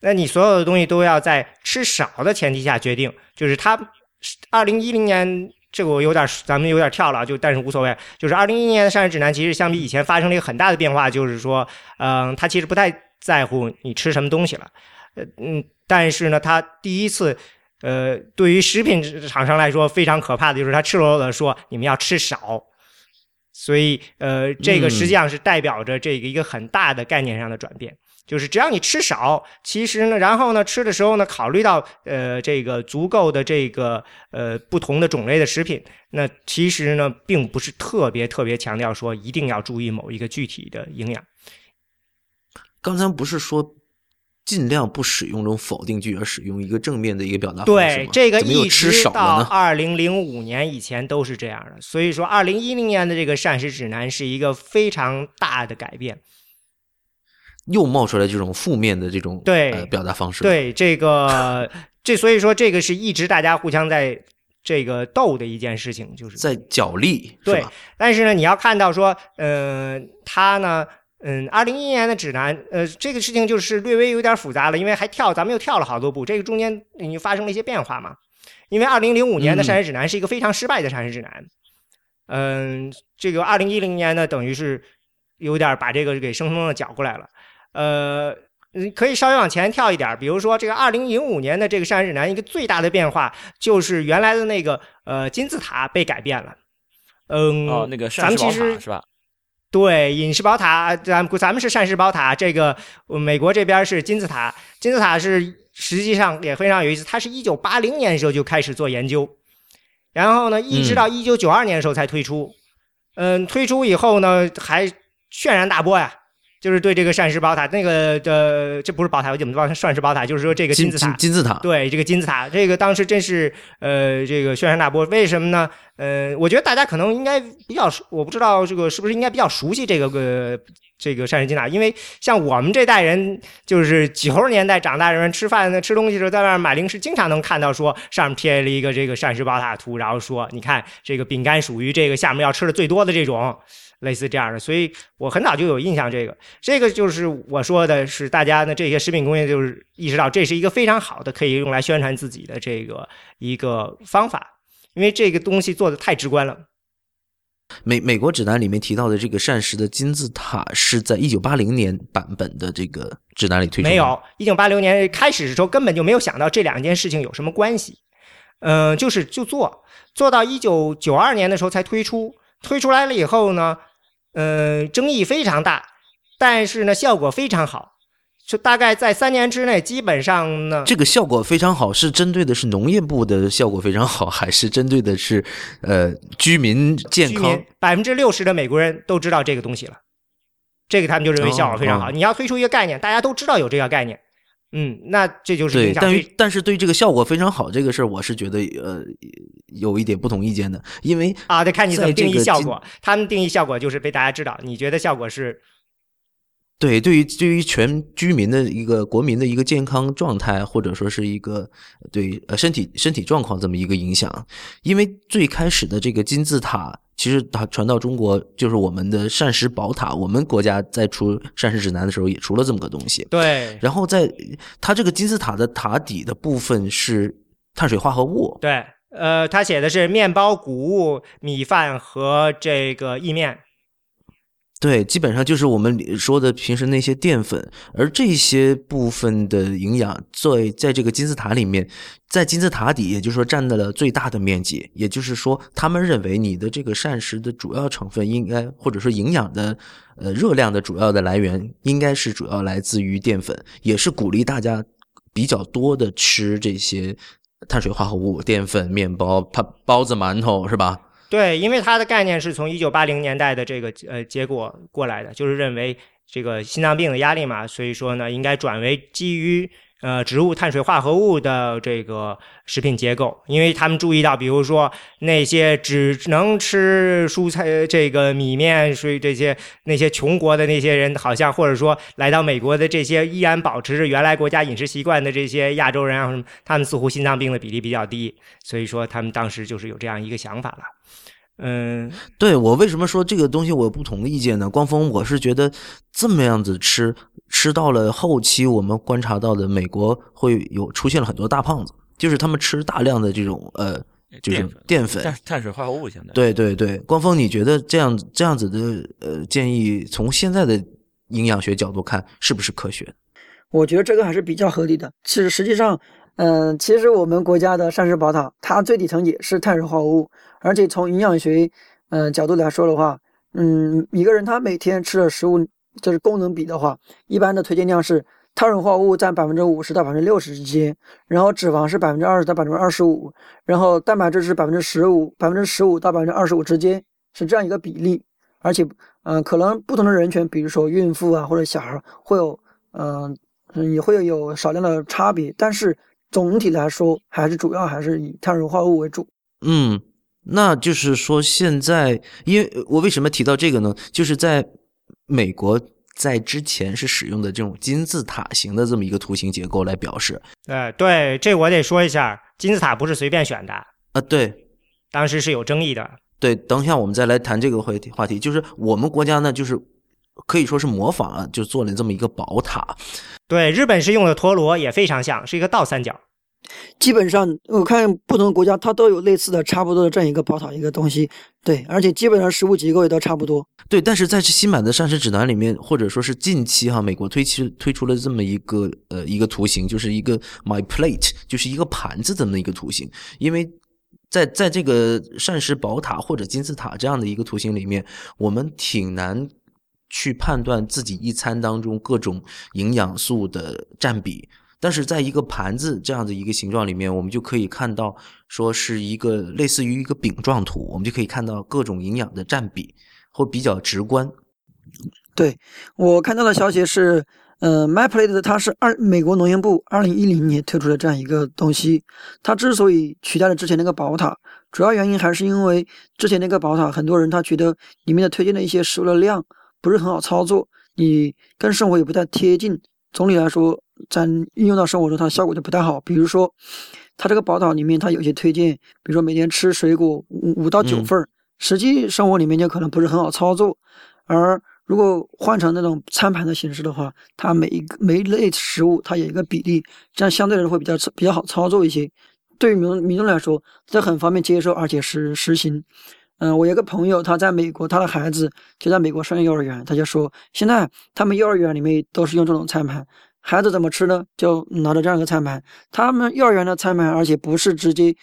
那你所有的东西都要在吃少的前提下决定。就是它，二零一零年这个我有点咱们有点跳了，就但是无所谓。就是二零一一年的膳食指南其实相比以前发生了一个很大的变化，就是说，嗯，它其实不太在乎你吃什么东西了，呃嗯，但是呢，它第一次。呃，对于食品厂商来说，非常可怕的就是他赤裸裸的说你们要吃少，所以呃，这个实际上是代表着这个一个很大的概念上的转变，就是只要你吃少，其实呢，然后呢吃的时候呢，考虑到呃这个足够的这个呃不同的种类的食品，那其实呢并不是特别特别强调说一定要注意某一个具体的营养。刚才不是说？尽量不使用这种否定句，而使用一个正面的一个表达方式。对，这个一直到二零零五年以前都是这样的。所以说，二零一零年的这个膳食指南是一个非常大的改变。又冒出来这种负面的这种对表达方式。对，这个 这所以说这个是一直大家互相在这个斗的一件事情，就是在角力。对，但是呢，你要看到说，呃，他呢。嗯，二零一一年的指南，呃，这个事情就是略微有点复杂了，因为还跳，咱们又跳了好多步，这个中间已经发生了一些变化嘛。因为二零零五年的膳食指南是一个非常失败的膳食指南，嗯，这个二零一零年呢，等于是有点把这个给生生的搅过来了。呃，可以稍微往前跳一点，比如说这个二零零五年的这个膳食指南，一个最大的变化就是原来的那个呃金字塔被改变了。嗯，哦，那个膳食宝塔是吧？对，饮食宝塔，咱咱们是膳食宝塔，这个美国这边是金字塔。金字塔是实际上也非常有意思，它是一九八零年的时候就开始做研究，然后呢，一直到一九九二年的时候才推出。嗯，推出以后呢，还轩然大波呀。就是对这个膳食宝塔，那个呃这不是宝塔，我怎么道膳食宝塔？就是说这个金字塔，金字塔，对这个金字塔，这个当时真是呃，这个轩然大波。为什么呢？呃，我觉得大家可能应该比较，我不知道这个是不是应该比较熟悉这个个这个膳食金字塔，因为像我们这代人，就是九十年代长大的人，吃饭呢吃东西的时候，在外面买零食，经常能看到说上面贴了一个这个膳食宝塔图，然后说你看这个饼干属于这个下面要吃的最多的这种。类似这样的，所以我很早就有印象。这个，这个就是我说的是，大家呢这些食品工业就是意识到这是一个非常好的可以用来宣传自己的这个一个方法，因为这个东西做的太直观了。美美国指南里面提到的这个膳食的金字塔是在一九八零年版本的这个指南里推出。没有，一九八零年开始的时候根本就没有想到这两件事情有什么关系。嗯，就是就做，做到一九九二年的时候才推出。推出来了以后呢？嗯，争议非常大，但是呢，效果非常好，就大概在三年之内，基本上呢，这个效果非常好，是针对的是农业部的效果非常好，还是针对的是呃居民健康？百分之六十的美国人都知道这个东西了，这个他们就认为效果非常好。你要推出一个概念，大家都知道有这个概念。嗯，那这就是对，但是但是对这个效果非常好这个事儿，我是觉得呃有一点不同意见的，因为啊，得看你怎么定义效果。他们定义效果就是被大家知道，你觉得效果是？对，对于对于全居民的一个国民的一个健康状态，或者说是一个对呃身体身体状况这么一个影响，因为最开始的这个金字塔。其实它传到中国，就是我们的膳食宝塔。我们国家在出膳食指南的时候，也出了这么个东西。对。然后在它这个金字塔的塔底的部分是碳水化合物。对。呃，它写的是面包、谷物、米饭和这个意面。对，基本上就是我们说的平时那些淀粉，而这些部分的营养在在这个金字塔里面，在金字塔底，也就是说占到了最大的面积。也就是说，他们认为你的这个膳食的主要成分应该，或者说营养的呃热量的主要的来源，应该是主要来自于淀粉，也是鼓励大家比较多的吃这些碳水化合物、淀粉、面包、包包子、馒头，是吧？对，因为它的概念是从一九八零年代的这个呃结果过来的，就是认为这个心脏病的压力嘛，所以说呢，应该转为基于呃植物碳水化合物的这个食品结构。因为他们注意到，比如说那些只能吃蔬菜、这个米面，所以这些那些穷国的那些人，好像或者说来到美国的这些依然保持着原来国家饮食习惯的这些亚洲人啊什么，他们似乎心脏病的比例比较低，所以说他们当时就是有这样一个想法了。嗯，对我为什么说这个东西我有不同的意见呢？光峰，我是觉得这么样子吃，吃到了后期，我们观察到的美国会有出现了很多大胖子，就是他们吃大量的这种呃，就是淀粉。碳碳水化合物现在对对对，光峰，你觉得这样这样子的呃建议，从现在的营养学角度看，是不是科学？我觉得这个还是比较合理的。其实实际上，嗯、其实我们国家的膳食宝塔，它最底层也是碳水化合物，而且从营养学嗯、呃角度来说的话，嗯，一个人他每天吃的食物就是功能比的话，一般的推荐量是碳水化合物占百分之五十到百分之六十之间，然后脂肪是百分之二十到百分之二十五，然后蛋白质是百分之十五百分之十五到百分之二十五之间，是这样一个比例。而且，嗯、可能不同的人群，比如说孕妇啊或者小孩，会有，嗯、嗯，也会有少量的差别，但是总体来说，还是主要还是以碳水化合物为主。嗯，那就是说，现在因为我为什么提到这个呢？就是在美国在之前是使用的这种金字塔形的这么一个图形结构来表示呃，对，这我得说一下，金字塔不是随便选的，啊，对当时是有争议的。对，等一下我们再来谈这个话题话题，就是我们国家呢，就是可以说是模仿啊，就做了这么一个宝塔，对，日本是用的陀螺，也非常像，是一个倒三角。基本上我看不同的国家，它都有类似的、差不多的这样一个宝塔一个东西。对，而且基本上食物结构也都差不多。对，但是在新版的膳食指南里面，或者说是近期哈，美国推出推出了这么一个呃一个图形，就是一个 my plate，就是一个盘子这么一个图形。因为在在这个膳食宝塔或者金字塔这样的一个图形里面，我们挺难去判断自己一餐当中各种营养素的占比。但是在一个盘子这样的一个形状里面，我们就可以看到，说是一个类似于一个饼状图，我们就可以看到各种营养的占比，会比较直观。对我看到的消息是，呃，MyPlate 它是二美国农业部二零一零年推出的这样一个东西。它之所以取代了之前那个宝塔，主要原因还是因为之前那个宝塔，很多人他觉得里面的推荐的一些食物的量不是很好操作，你跟生活也不太贴近。总体来说，在应用到生活中，它的效果就不太好。比如说，它这个宝岛里面，它有些推荐，比如说每天吃水果五五到九嗯份儿，实际生活里面就可能不是很好操作。而如果换成那种餐盘的形式的话，它每一个每一类食物它有一个比例，这样相对来说会比较比较好操作一些。对于民民众来说，这很方便接受，而且是实行。嗯，我有个朋友，他在美国，他的孩子就在美国上幼儿园，他就说，现在他们幼儿园里面都是用这种餐盘，孩子怎么吃呢？就拿着这样一个餐盘，他们幼儿园的餐盘，而且不是直接，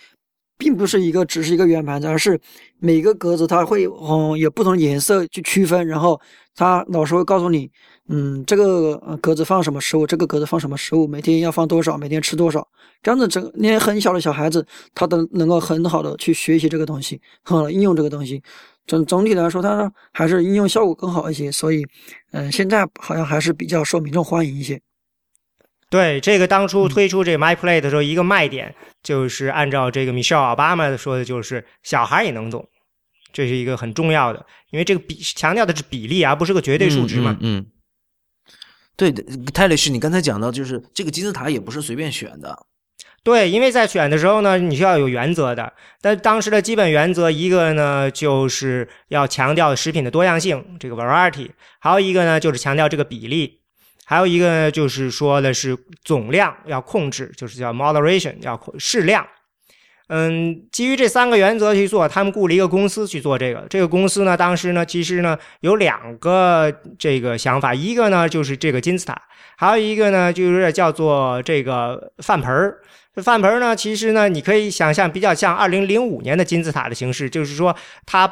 并不是一个只是一个圆盘子，而是每个格子它会嗯有不同颜色去区分，然后它老师会告诉你，嗯，这个格子放什么食物，这个格子放什么食物，每天要放多少，每天吃多少，这样子整连很小的小孩子他都能够很好的去学习这个东西，很好的应用这个东西。总总体来说，它还是应用效果更好一些，所以，嗯、现在好像还是比较受民众欢迎一些。对，这个当嗯初推出这个 MyPlate 的时候，一个卖点就是按照这个 Michelle 奥巴马说的，就是小孩也能懂，这是一个很重要的，因为这个比强调的是比例，而不是个绝对数值嘛。嗯，嗯对的，泰勒是你刚才讲到，就是这个金字塔也不是随便选的。对，因为在选的时候呢，你是要有原则的。但当时的基本原则，一个呢就是要强调食品的多样性，这个 variety；还有一个呢就是强调这个比例；还有一个呢就是说的是总量要控制，就是叫 moderation，要适量。嗯，基于这三个原则去做，他们雇了一个公司去做这个。这个公司呢，当时呢，其实呢有两个这个想法，一个呢就是这个金字塔，还有一个呢就是叫做这个饭盆儿。饭盆儿呢，其实呢，你可以想象比较像二零零五年的金字塔的形式，就是说它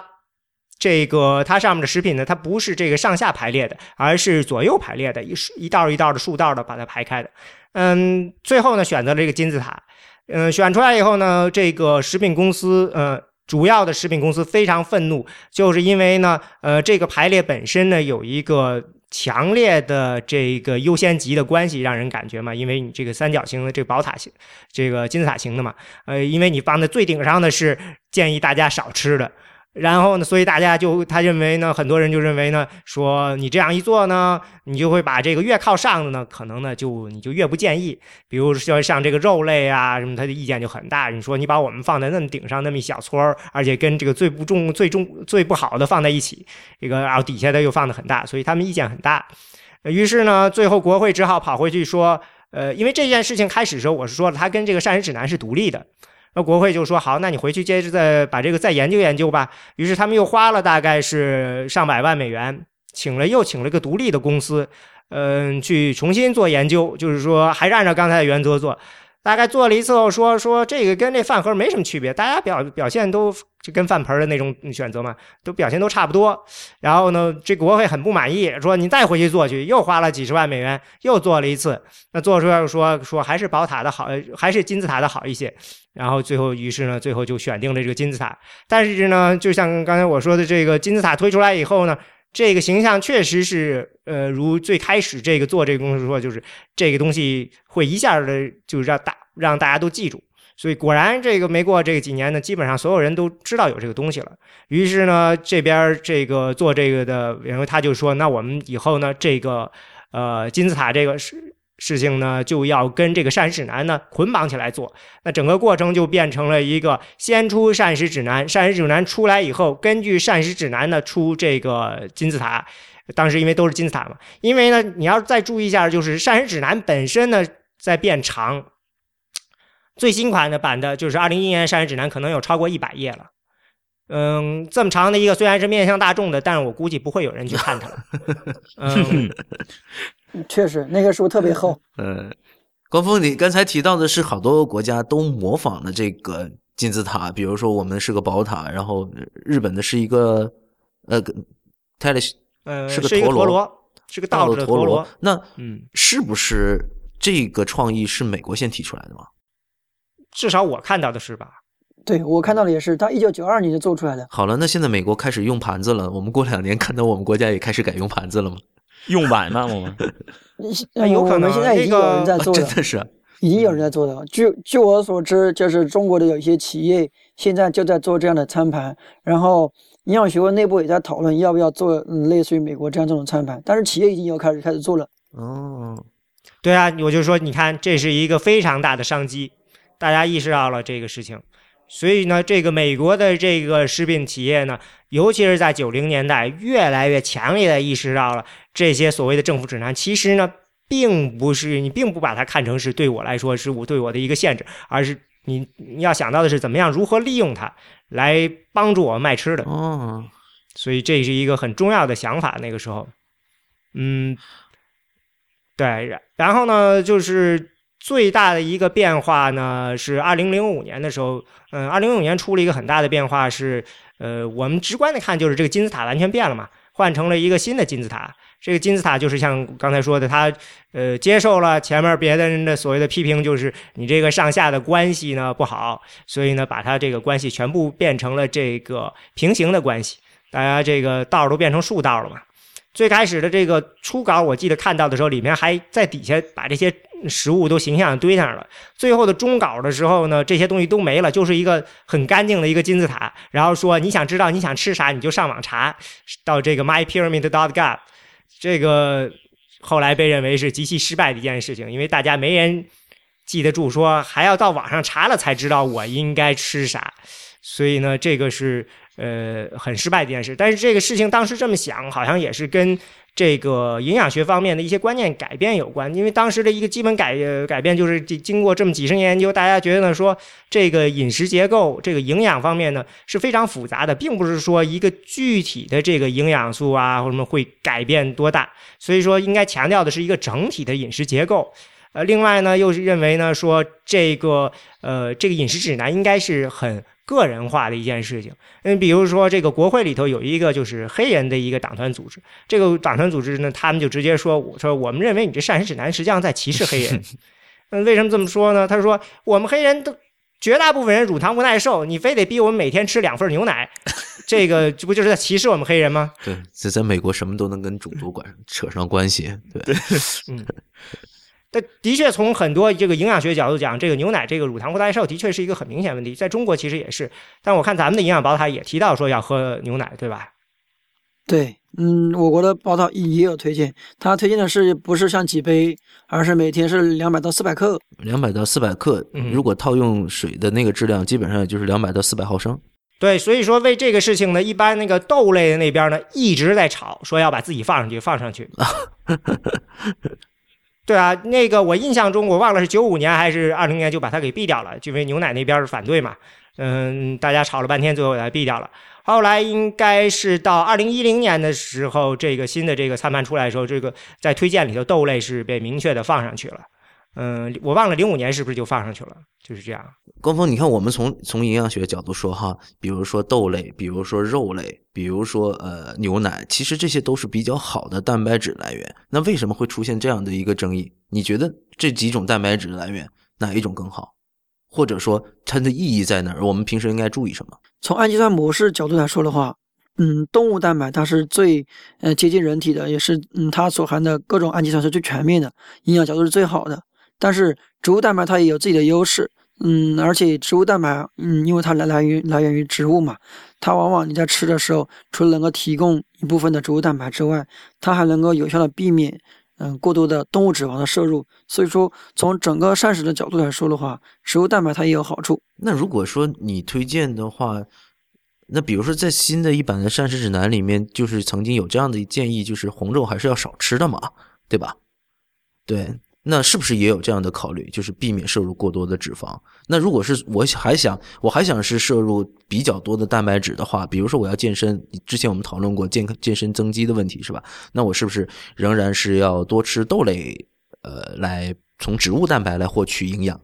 这个它上面的食品呢，它不是这个上下排列的，而是左右排列的，一竖一道一道的竖道的把它排开的。嗯，最后呢，选择了这个金字塔。嗯，选出来以后呢，这个食品公司，呃，主要的食品公司非常愤怒，就是因为呢，呃，这个排列本身呢有一个强烈的这个优先级的关系，让人感觉嘛，因为你这个三角形的这个宝塔形，这个金字塔形的嘛，呃，因为你放在最顶上的是建议大家少吃的。然后呢，所以大家就他认为呢，很多人就认为呢，说你这样一做呢，你就会把这个越靠上的呢，可能呢就你就越不建议。比如说像这个肉类啊什么，他的意见就很大。你说你把我们放在那么顶上那么一小撮儿，而且跟这个最不重、最重、最不好的放在一起，这个然后底下的又放的很大，所以他们意见很大。于是呢，最后国会只好跑回去说，呃，因为这件事情开始的时候我是说了，它跟这个膳食指南是独立的。那国会就说好，那你回去接着再把这个再研究研究吧。于是他们又花了大概是上百万美元，请了又请了个独立的公司，嗯，去重新做研究，就是说还是按照刚才的原则做。大概做了一次后说说这个跟这饭盒没什么区别，大家表表现都就跟饭盆的那种选择嘛，都表现都差不多。然后呢，这国会很不满意，说你再回去做去，又花了几十万美元，又做了一次。那做出来说说还是宝塔的好，还是金字塔的好一些。然后最后，于是呢，最后就选定了这个金字塔。但是呢，就像刚才我说的，这个金字塔推出来以后呢。这个形象确实是，呃，如最开始这个做这个公司说，就是这个东西会一下的就是让大让大家都记住。所以果然，这个没过这个几年呢，基本上所有人都知道有这个东西了。于是呢，这边这个做这个的，然后他就说，那我们以后呢，这个呃金字塔这个事。事情呢，就要跟这个膳食指南呢捆绑起来做，那整个过程就变成了一个先出膳食指南，膳食指南出来以后，根据膳食指南呢出这个金字塔。当时因为都是金字塔嘛，因为呢，你要再注意一下，就是膳食指南本身呢在变长，最新款的版的就是二零一一年膳食指南可能有超过一百页了。嗯，这么长的一个虽然是面向大众的，但是我估计不会有人去看它了。嗯。确实，那个书特别厚。嗯，光峰，你刚才提到的是好多国家都模仿了这个金字塔，比如说我们是个宝塔，然后日本的是一个呃泰勒呃是个陀螺，是个倒着陀螺。那嗯，是不是这个创意是美国先提出来的吗？至少我看到的是吧？对我看到的也是，他一九九二年就做出来的。好了，那现在美国开始用盘子了，我们过两年看到我们国家也开始改用盘子了吗？用碗吗？我们 有可能现在已经有人在做了，真的是已经有人在做了。据据我所知，就是中国的有一些企业现在就在做这样的餐盘，然后营养学会内部也在讨论要不要做类似于美国这样这种餐盘，但是企业已经有开始开始做了。哦，对啊，我就说，你看，这是一个非常大的商机，大家意识到了这个事情。所以呢，这个美国的这个食品企业呢，尤其是在九零年代，越来越强烈的意识到了这些所谓的政府指南，其实呢，并不是你并不把它看成是对我来说是我对我的一个限制，而是你你要想到的是怎么样如何利用它来帮助我卖吃的。哦，所以这是一个很重要的想法。那个时候，嗯，对，然后呢，就是。最大的一个变化呢，是二零零五年的时候，嗯，二零零五年出了一个很大的变化，是，呃，我们直观的看就是这个金字塔完全变了嘛，换成了一个新的金字塔。这个金字塔就是像刚才说的，它，呃，接受了前面别的人的所谓的批评，就是你这个上下的关系呢不好，所以呢，把它这个关系全部变成了这个平行的关系，大家这个道都变成竖道了嘛。最开始的这个初稿，我记得看到的时候，里面还在底下把这些。食物都形象堆上了，最后的中稿的时候呢，这些东西都没了，就是一个很干净的一个金字塔。然后说你想知道你想吃啥，你就上网查，到这个 mypyramid dot gov。这个后来被认为是极其失败的一件事情，因为大家没人记得住，说还要到网上查了才知道我应该吃啥。所以呢，这个是呃很失败的一件事。但是这个事情当时这么想，好像也是跟。这个营养学方面的一些观念改变有关，因为当时的一个基本改改变就是经过这么几十年研究，大家觉得呢说这个饮食结构、这个营养方面呢是非常复杂的，并不是说一个具体的这个营养素啊或什么会改变多大，所以说应该强调的是一个整体的饮食结构。呃，另外呢又是认为呢说这个呃这个饮食指南应该是很。个人化的一件事情，嗯，比如说这个国会里头有一个就是黑人的一个党团组织，这个党团组织呢，他们就直接说，我说我们认为你这膳食指南实际上在歧视黑人，嗯，为什么这么说呢？他说我们黑人都绝大部分人乳糖不耐受，你非得逼我们每天吃两份牛奶，这个这不就是在歧视我们黑人吗？对，在在美国什么都能跟种族管扯上关系，对，嗯。但的确，从很多这个营养学角度讲，这个牛奶这个乳糖不耐受的确是一个很明显问题。在中国其实也是，但我看咱们的营养宝塔也提到说要喝牛奶，对吧？对，嗯，我国的报道也有推荐，他推荐的是不是像几杯，而是每天是两百到四百克。两百到四百克，如果套用水的那个质量，基本上就是两百到四百毫升。对，所以说为这个事情呢，一般那个豆类的那边呢一直在吵，说要把自己放上去，放上去。对啊，那个我印象中我忘了是九五年还是二零年就把它给毙掉了，就因为牛奶那边是反对嘛。嗯，大家吵了半天，最后给它毙掉了。后来应该是到二零一零年的时候，这个新的这个餐盘出来的时候，这个在推荐里头豆类是被明确的放上去了。嗯，我忘了零五年是不是就放上去了，就是这样。高峰，你看我们从从营养学角度说哈，比如说豆类，比如说肉类，比如说呃牛奶，其实这些都是比较好的蛋白质来源。那为什么会出现这样的一个争议？你觉得这几种蛋白质来源哪一种更好？或者说它的意义在哪儿？我们平时应该注意什么？从氨基酸模式角度来说的话，嗯，动物蛋白它是最呃接近人体的，也是嗯它所含的各种氨基酸是最全面的，营养角度是最好的。但是植物蛋白它也有自己的优势，嗯，而且植物蛋白，嗯，因为它来来源于来源于植物嘛，它往往你在吃的时候，除了能够提供一部分的植物蛋白之外，它还能够有效的避免，嗯，过多的动物脂肪的摄入。所以说，从整个膳食的角度来说的话，植物蛋白它也有好处。那如果说你推荐的话，那比如说在新的一版的膳食指南里面，就是曾经有这样的建议，就是红肉还是要少吃的嘛，对吧？对。那是不是也有这样的考虑，就是避免摄入过多的脂肪？那如果是我还想，我还想是摄入比较多的蛋白质的话，比如说我要健身，之前我们讨论过健健身增肌的问题，是吧？那我是不是仍然是要多吃豆类，呃，来从植物蛋白来获取营养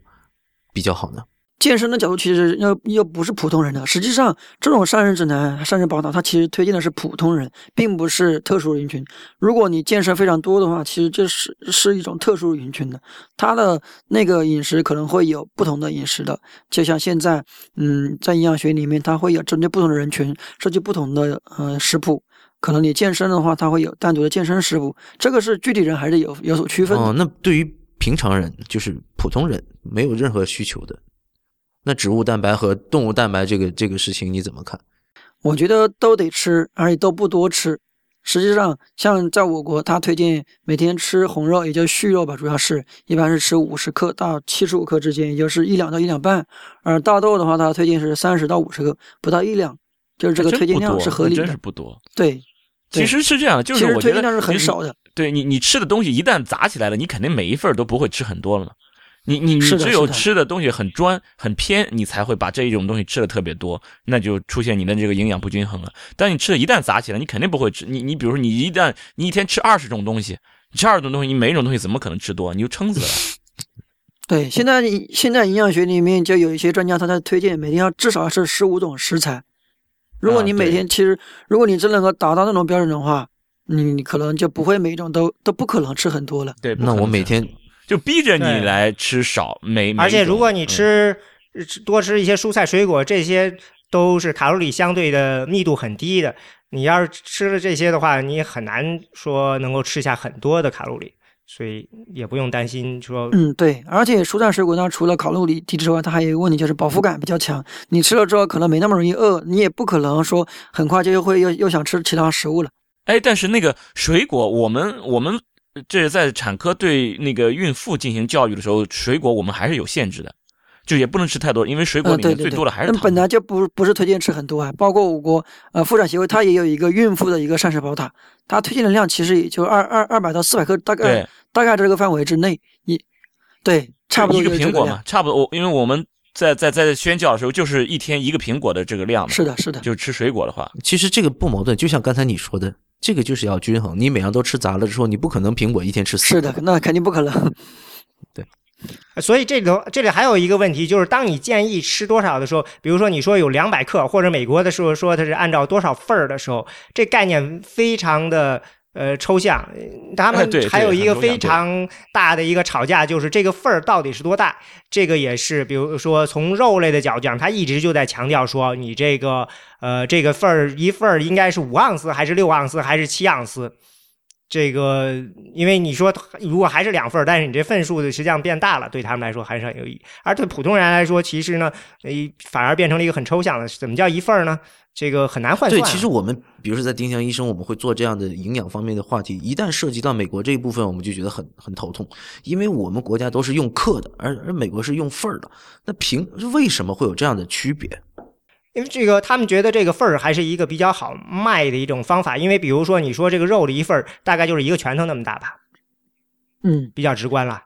比较好呢？健身的角度其实又又不是普通人的。实际上，这种膳食指南、膳食宝岛，它其实推荐的是普通人，并不是特殊人群。如果你健身非常多的话，其实这是是一种特殊人群的，他的那个饮食可能会有不同的饮食的。就像现在，嗯，在营养学里面，它会有针对不同的人群设计不同的呃食谱。可能你健身的话，它会有单独的健身食谱。这个是具体人还是有有所区分。哦，那对于平常人，就是普通人，没有任何需求的。那植物蛋白和动物蛋白这个这个事情你怎么看？我觉得都得吃，而且都不多吃。实际上，像在我国，他推荐每天吃红肉，也就畜肉吧，主要是一般是吃五十克到七十五克之间，也就是一两到一两半。而大豆的话，他推荐是三十到五十克，不到一两，就是这个推荐量是合理的。真是不多。对，其实是这样，就是我觉得量是很少的。对你，你吃的东西一旦砸起来了，你肯定每一份都不会吃很多了嘛。你你你只有吃的东西很专很偏，你才会把这一种东西吃的特别多，那就出现你的这个营养不均衡了。但你吃的一旦杂起来，你肯定不会吃。你你比如说，你一旦你一天吃二十种东西，你吃二十种东西，你每一种东西怎么可能吃多？你就撑死了。对，现在现在营养学里面就有一些专家他在推荐每天要至少是十五种食材。如果你每天其实如果你真能够达到那种标准的话，你你可能就不会每一种都都不可能吃很多了。对，那我每天。就逼着你来吃少，每而且如果你吃多吃一些蔬菜水果，这些都是卡路里相对的密度很低的。你要是吃了这些的话，你很难说能够吃下很多的卡路里，所以也不用担心说。嗯，对。而且蔬菜水果呢，除了卡路里低之外，它还有一个问题就是饱腹感比较强。你吃了之后可能没那么容易饿，你也不可能说很快就又会又又想吃其他食物了。哎，但是那个水果，我们我们。这是在产科对那个孕妇进行教育的时候，水果我们还是有限制的，就也不能吃太多，因为水果里面最多的还是糖。本来就不不是推荐吃很多啊，包括我国呃妇产协会，它也有一个孕妇的一个膳食宝塔，它推荐的量其实也就二二二百到四百克，大概大概这个范围之内，一对差不多一个苹果嘛，差不多。我因为我们在在在宣教的时候，就是一天一个苹果的这个量嘛。是的，是的，就是吃水果的话，其实这个不矛盾，就像刚才你说的。这个就是要均衡，你每样都吃杂了之后，你不可能苹果一天吃四。是的，那肯定不可能。对，所以这里头这里还有一个问题，就是当你建议吃多少的时候，比如说你说有两百克，或者美国的时候说它是按照多少份儿的时候，这概念非常的。呃，抽象，他们还有一个非常大的一个吵架，就是这个份儿到底是多大？这个也是，比如说从肉类的角度讲，他一直就在强调说，你这个呃这个份儿一份儿应该是五盎司，还是六盎司，还是七盎司？这个，因为你说如果还是两份儿，但是你这份数的实际上变大了，对他们来说还是很有意义。而对普通人来说，其实呢，反而变成了一个很抽象的，怎么叫一份儿呢？这个很难换算。对，其实我们比如说在丁香医生，我们会做这样的营养方面的话题。一旦涉及到美国这一部分，我们就觉得很很头痛，因为我们国家都是用克的，而而美国是用份儿的。那凭为什么会有这样的区别？因为这个他们觉得这个份儿还是一个比较好卖的一种方法，因为比如说你说这个肉的一份儿大概就是一个拳头那么大吧，嗯，比较直观了。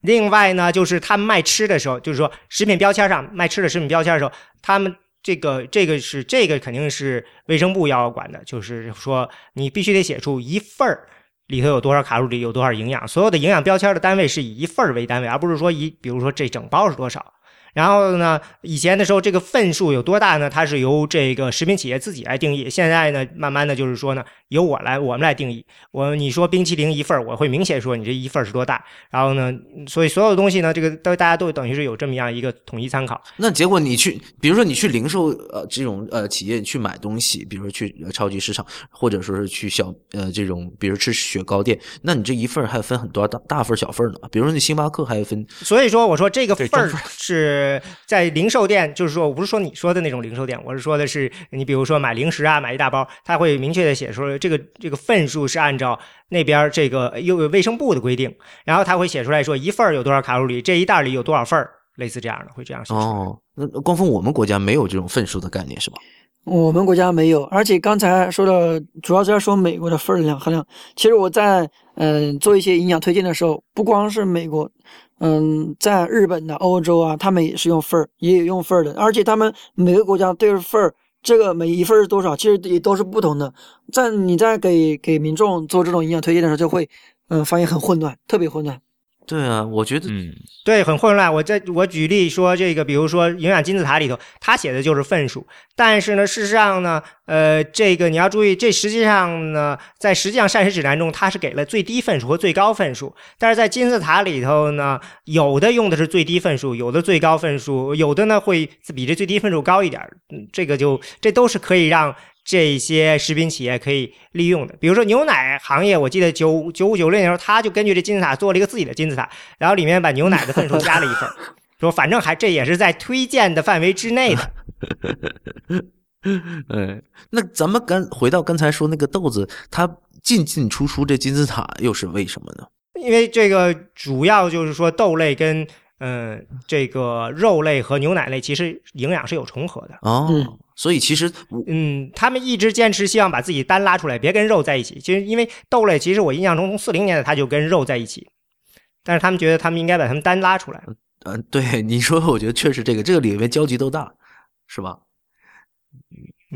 另外呢，就是他们卖吃的时候，就是说食品标签上卖吃的食品标签的时候，他们这个这个是这个肯定是卫生部要管的，就是说你必须得写出一份儿里头有多少卡路里，有多少营养，所有的营养标签的单位是以一份儿为单位，而不是说一，比如说这整包是多少。然后呢，以前的时候这个份数有多大呢？它是由这个食品企业自己来定义。现在呢，慢慢的就是说呢，由我来，我们来定义。我你说冰淇淋一份儿，我会明显说你这一份儿是多大。然后呢，所以所有的东西呢，这个都大家都等于是有这么样一个统一参考。那结果你去，比如说你去零售呃这种呃企业去买东西，比如说去呃超级市场，或者说是去小呃这种，比如吃雪糕店，那你这一份儿还分很多大大份儿小份儿呢。比如说你星巴克还分所以说，我说这个份儿是在零售店，就是说，我不是说你说的那种零售店，我是说的是你比如说买零食啊，买一大包，他会明确的写出这个这个份数是按照那边这个有卫生部的规定，然后他会写出来说一份儿有多少卡路里，这一袋里有多少份儿，类似这样的，会这样写出来。哦。那那光峰我们国家没有这种份数的概念是吧？我们国家没有，而且刚才说的主要是要说美国的份量含量。其实我在嗯、做一些营养推荐的时候，不光是美国，嗯，在日本的、欧洲啊，他们也是用份儿，也有用份儿的，而且他们每个国家对份儿，这个每一份是多少，其实也都是不同的。在你在给给民众做这种营养推荐的时候，就会嗯发现很混乱，特别混乱。对啊，我觉得嗯，对，很混乱。我在我举例说，这个比如说营养金字塔里头，它写的就是份数，但是呢，事实上呢，呃，这个你要注意，这实际上呢，在实际上膳食指南中，它是给了最低份数和最高份数，但是在金字塔里头呢，有的用的是最低份数，有的最高份数，有的呢会比这最低份数高一点。嗯，这个就这都是可以让。这些食品企业可以利用的，比如说牛奶行业，我记得九九五九六年的时候，他就根据这金字塔做了一个自己的金字塔，然后里面把牛奶的份数加了一份，说反正还这也是在推荐的范围之内的。嗯，那咱们刚回到刚才说那个豆子，它进进出出这金字塔又是为什么呢？因为这个主要就是说豆类跟嗯、呃这个肉类和牛奶类其实营养是有重合的。哦，嗯所以其实嗯，他们一直坚持希望把自己单拉出来，别跟肉在一起。其实因为豆类，其实我印象中从四零年代它就跟肉在一起，但是他们觉得他们应该把它们单拉出来。嗯、对你说，我觉得确实这个这个里面交集都大，是吧？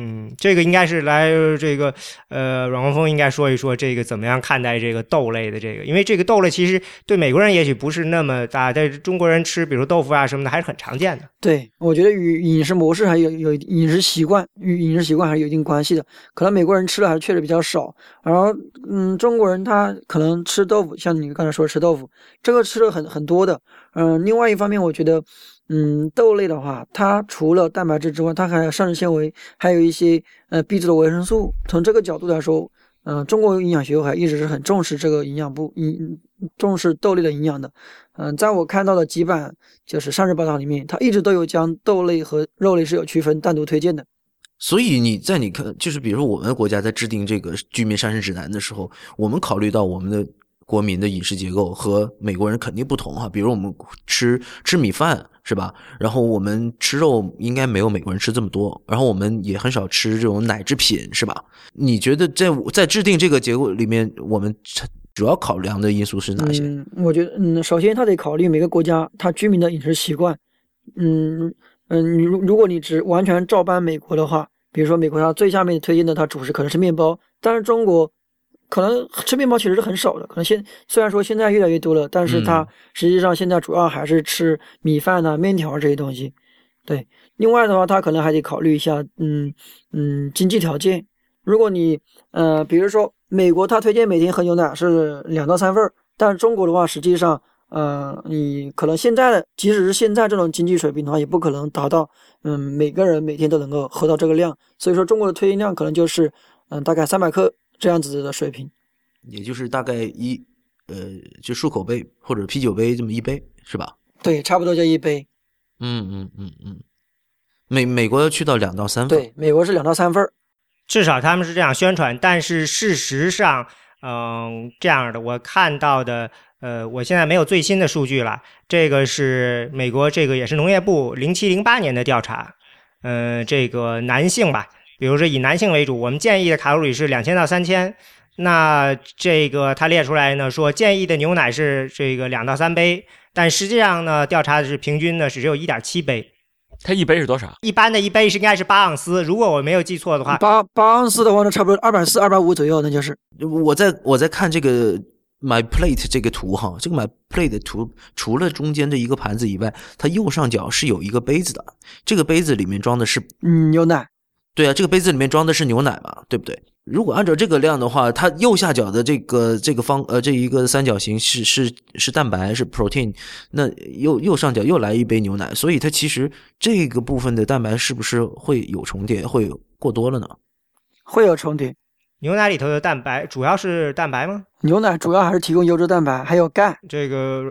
嗯，这个应该是来这个呃，阮光峰应该说一说这个怎么样看待这个豆类的这个，因为这个豆类其实对美国人也许不是那么大，但是中国人吃，比如豆腐啊什么的还是很常见的。对，我觉得与饮食模式还有有饮食习惯与饮食习惯还是有一定关系的。可能美国人吃的还确实比较少，然后嗯，中国人他可能吃豆腐，像你刚才说吃豆腐，这个吃的很很多的。嗯、另外一方面，我觉得嗯，豆类的话，它除了蛋白质之外，它还有膳食纤维，还有一些呃 B 族的维生素。从这个角度来说，嗯、中国营养学会一直是很重视这个营养部嗯重视豆类的营养的。嗯、在我看到的几版就是膳食报道里面，它一直都有将豆类和肉类是有区分，单独推荐的。所以你在你看，就是比如说我们国家在制定这个居民膳食指南的时候，我们考虑到我们的国民的饮食结构和美国人肯定不同哈。比如我们吃吃米饭是吧？然后我们吃肉应该没有美国人吃这么多，然后我们也很少吃这种奶制品是吧？你觉得在在制定这个结构里面，我们主要考量的因素是哪些？我觉得，嗯，首先他得考虑每个国家它居民的饮食习惯。嗯嗯，你如如果你只完全照搬美国的话，比如说美国它最下面推荐的它主食可能是面包，但是中国可能吃面包其实是很少的，可能现虽然说现在越来越多了，但是它嗯实际上现在主要还是吃米饭呐、面条这些东西。对，另外的话，他可能还得考虑一下，嗯嗯，经济条件。如果你呃，比如说美国，他推荐每天喝牛奶是两到三份儿，但是中国的话，实际上，呃，你可能现在的，即使是现在这种经济水平的话，也不可能达到，嗯，每个人每天都能够喝到这个量。所以说，中国的推荐量可能就是，嗯，大概三百克这样子的水平。也就是大概一呃，就漱口杯或者啤酒杯这么一杯是吧？对，差不多就一杯。嗯嗯嗯嗯，美美国要去到两到三份，对，美国是两到三份儿。至少他们是这样宣传，但是事实上，嗯、这样的我看到的，呃，我现在没有最新的数据了。这个是美国，这个也是农业部零七零八年的调查，嗯、这个男性吧，比如说以男性为主，我们建议的卡路里是两千到三千。那这个他列出来呢，说建议的牛奶是这个两到三杯，但实际上呢，调查的是平均呢是只有一点七杯。它一杯是多少？一般的一杯是应该是八盎司，如果我没有记错的话，八八盎司的话，那差不多二百四、二百五左右，那就是。我在我在看这个 My Plate 这个图哈，这个 My Plate 的图除了中间这一个盘子以外，它右上角是有一个杯子的，这个杯子里面装的是嗯，牛奶。对啊，这个杯子里面装的是牛奶嘛，对不对？如果按照这个量的话，它右下角的这个这个方呃这一个三角形是是是蛋白是 protein，那右右上角又来一杯牛奶，所以它其实这个部分的蛋白是不是会有重叠，会过多了呢？会有重叠。牛奶里头的蛋白主要是蛋白吗？牛奶主要还是提供优质蛋白，还有钙。这个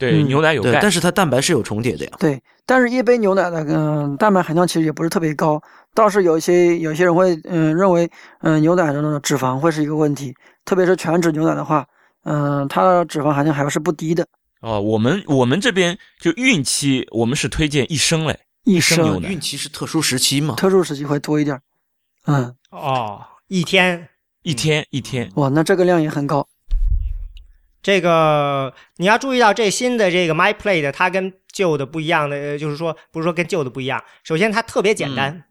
对，嗯，牛奶有钙但，是它蛋白是有重叠的呀。对，但是一杯牛奶的嗯、蛋白含量其实也不是特别高，倒是有一些有些人会嗯、认为嗯、牛奶中的脂肪会是一个问题，特别是全脂牛奶的话，嗯、它的脂肪含量还是不低的，哦，我们我们这边就孕期，我们是推荐一升嘞，一升升牛奶孕期是特殊时期嘛？特殊时期会多一点。嗯，哦，一天一天一天。哇，那这个量也很高。这个你要注意到，这新的这个 My Plate 它跟旧的不一样的，呃就是说不是说跟旧的不一样。首先，它特别简单。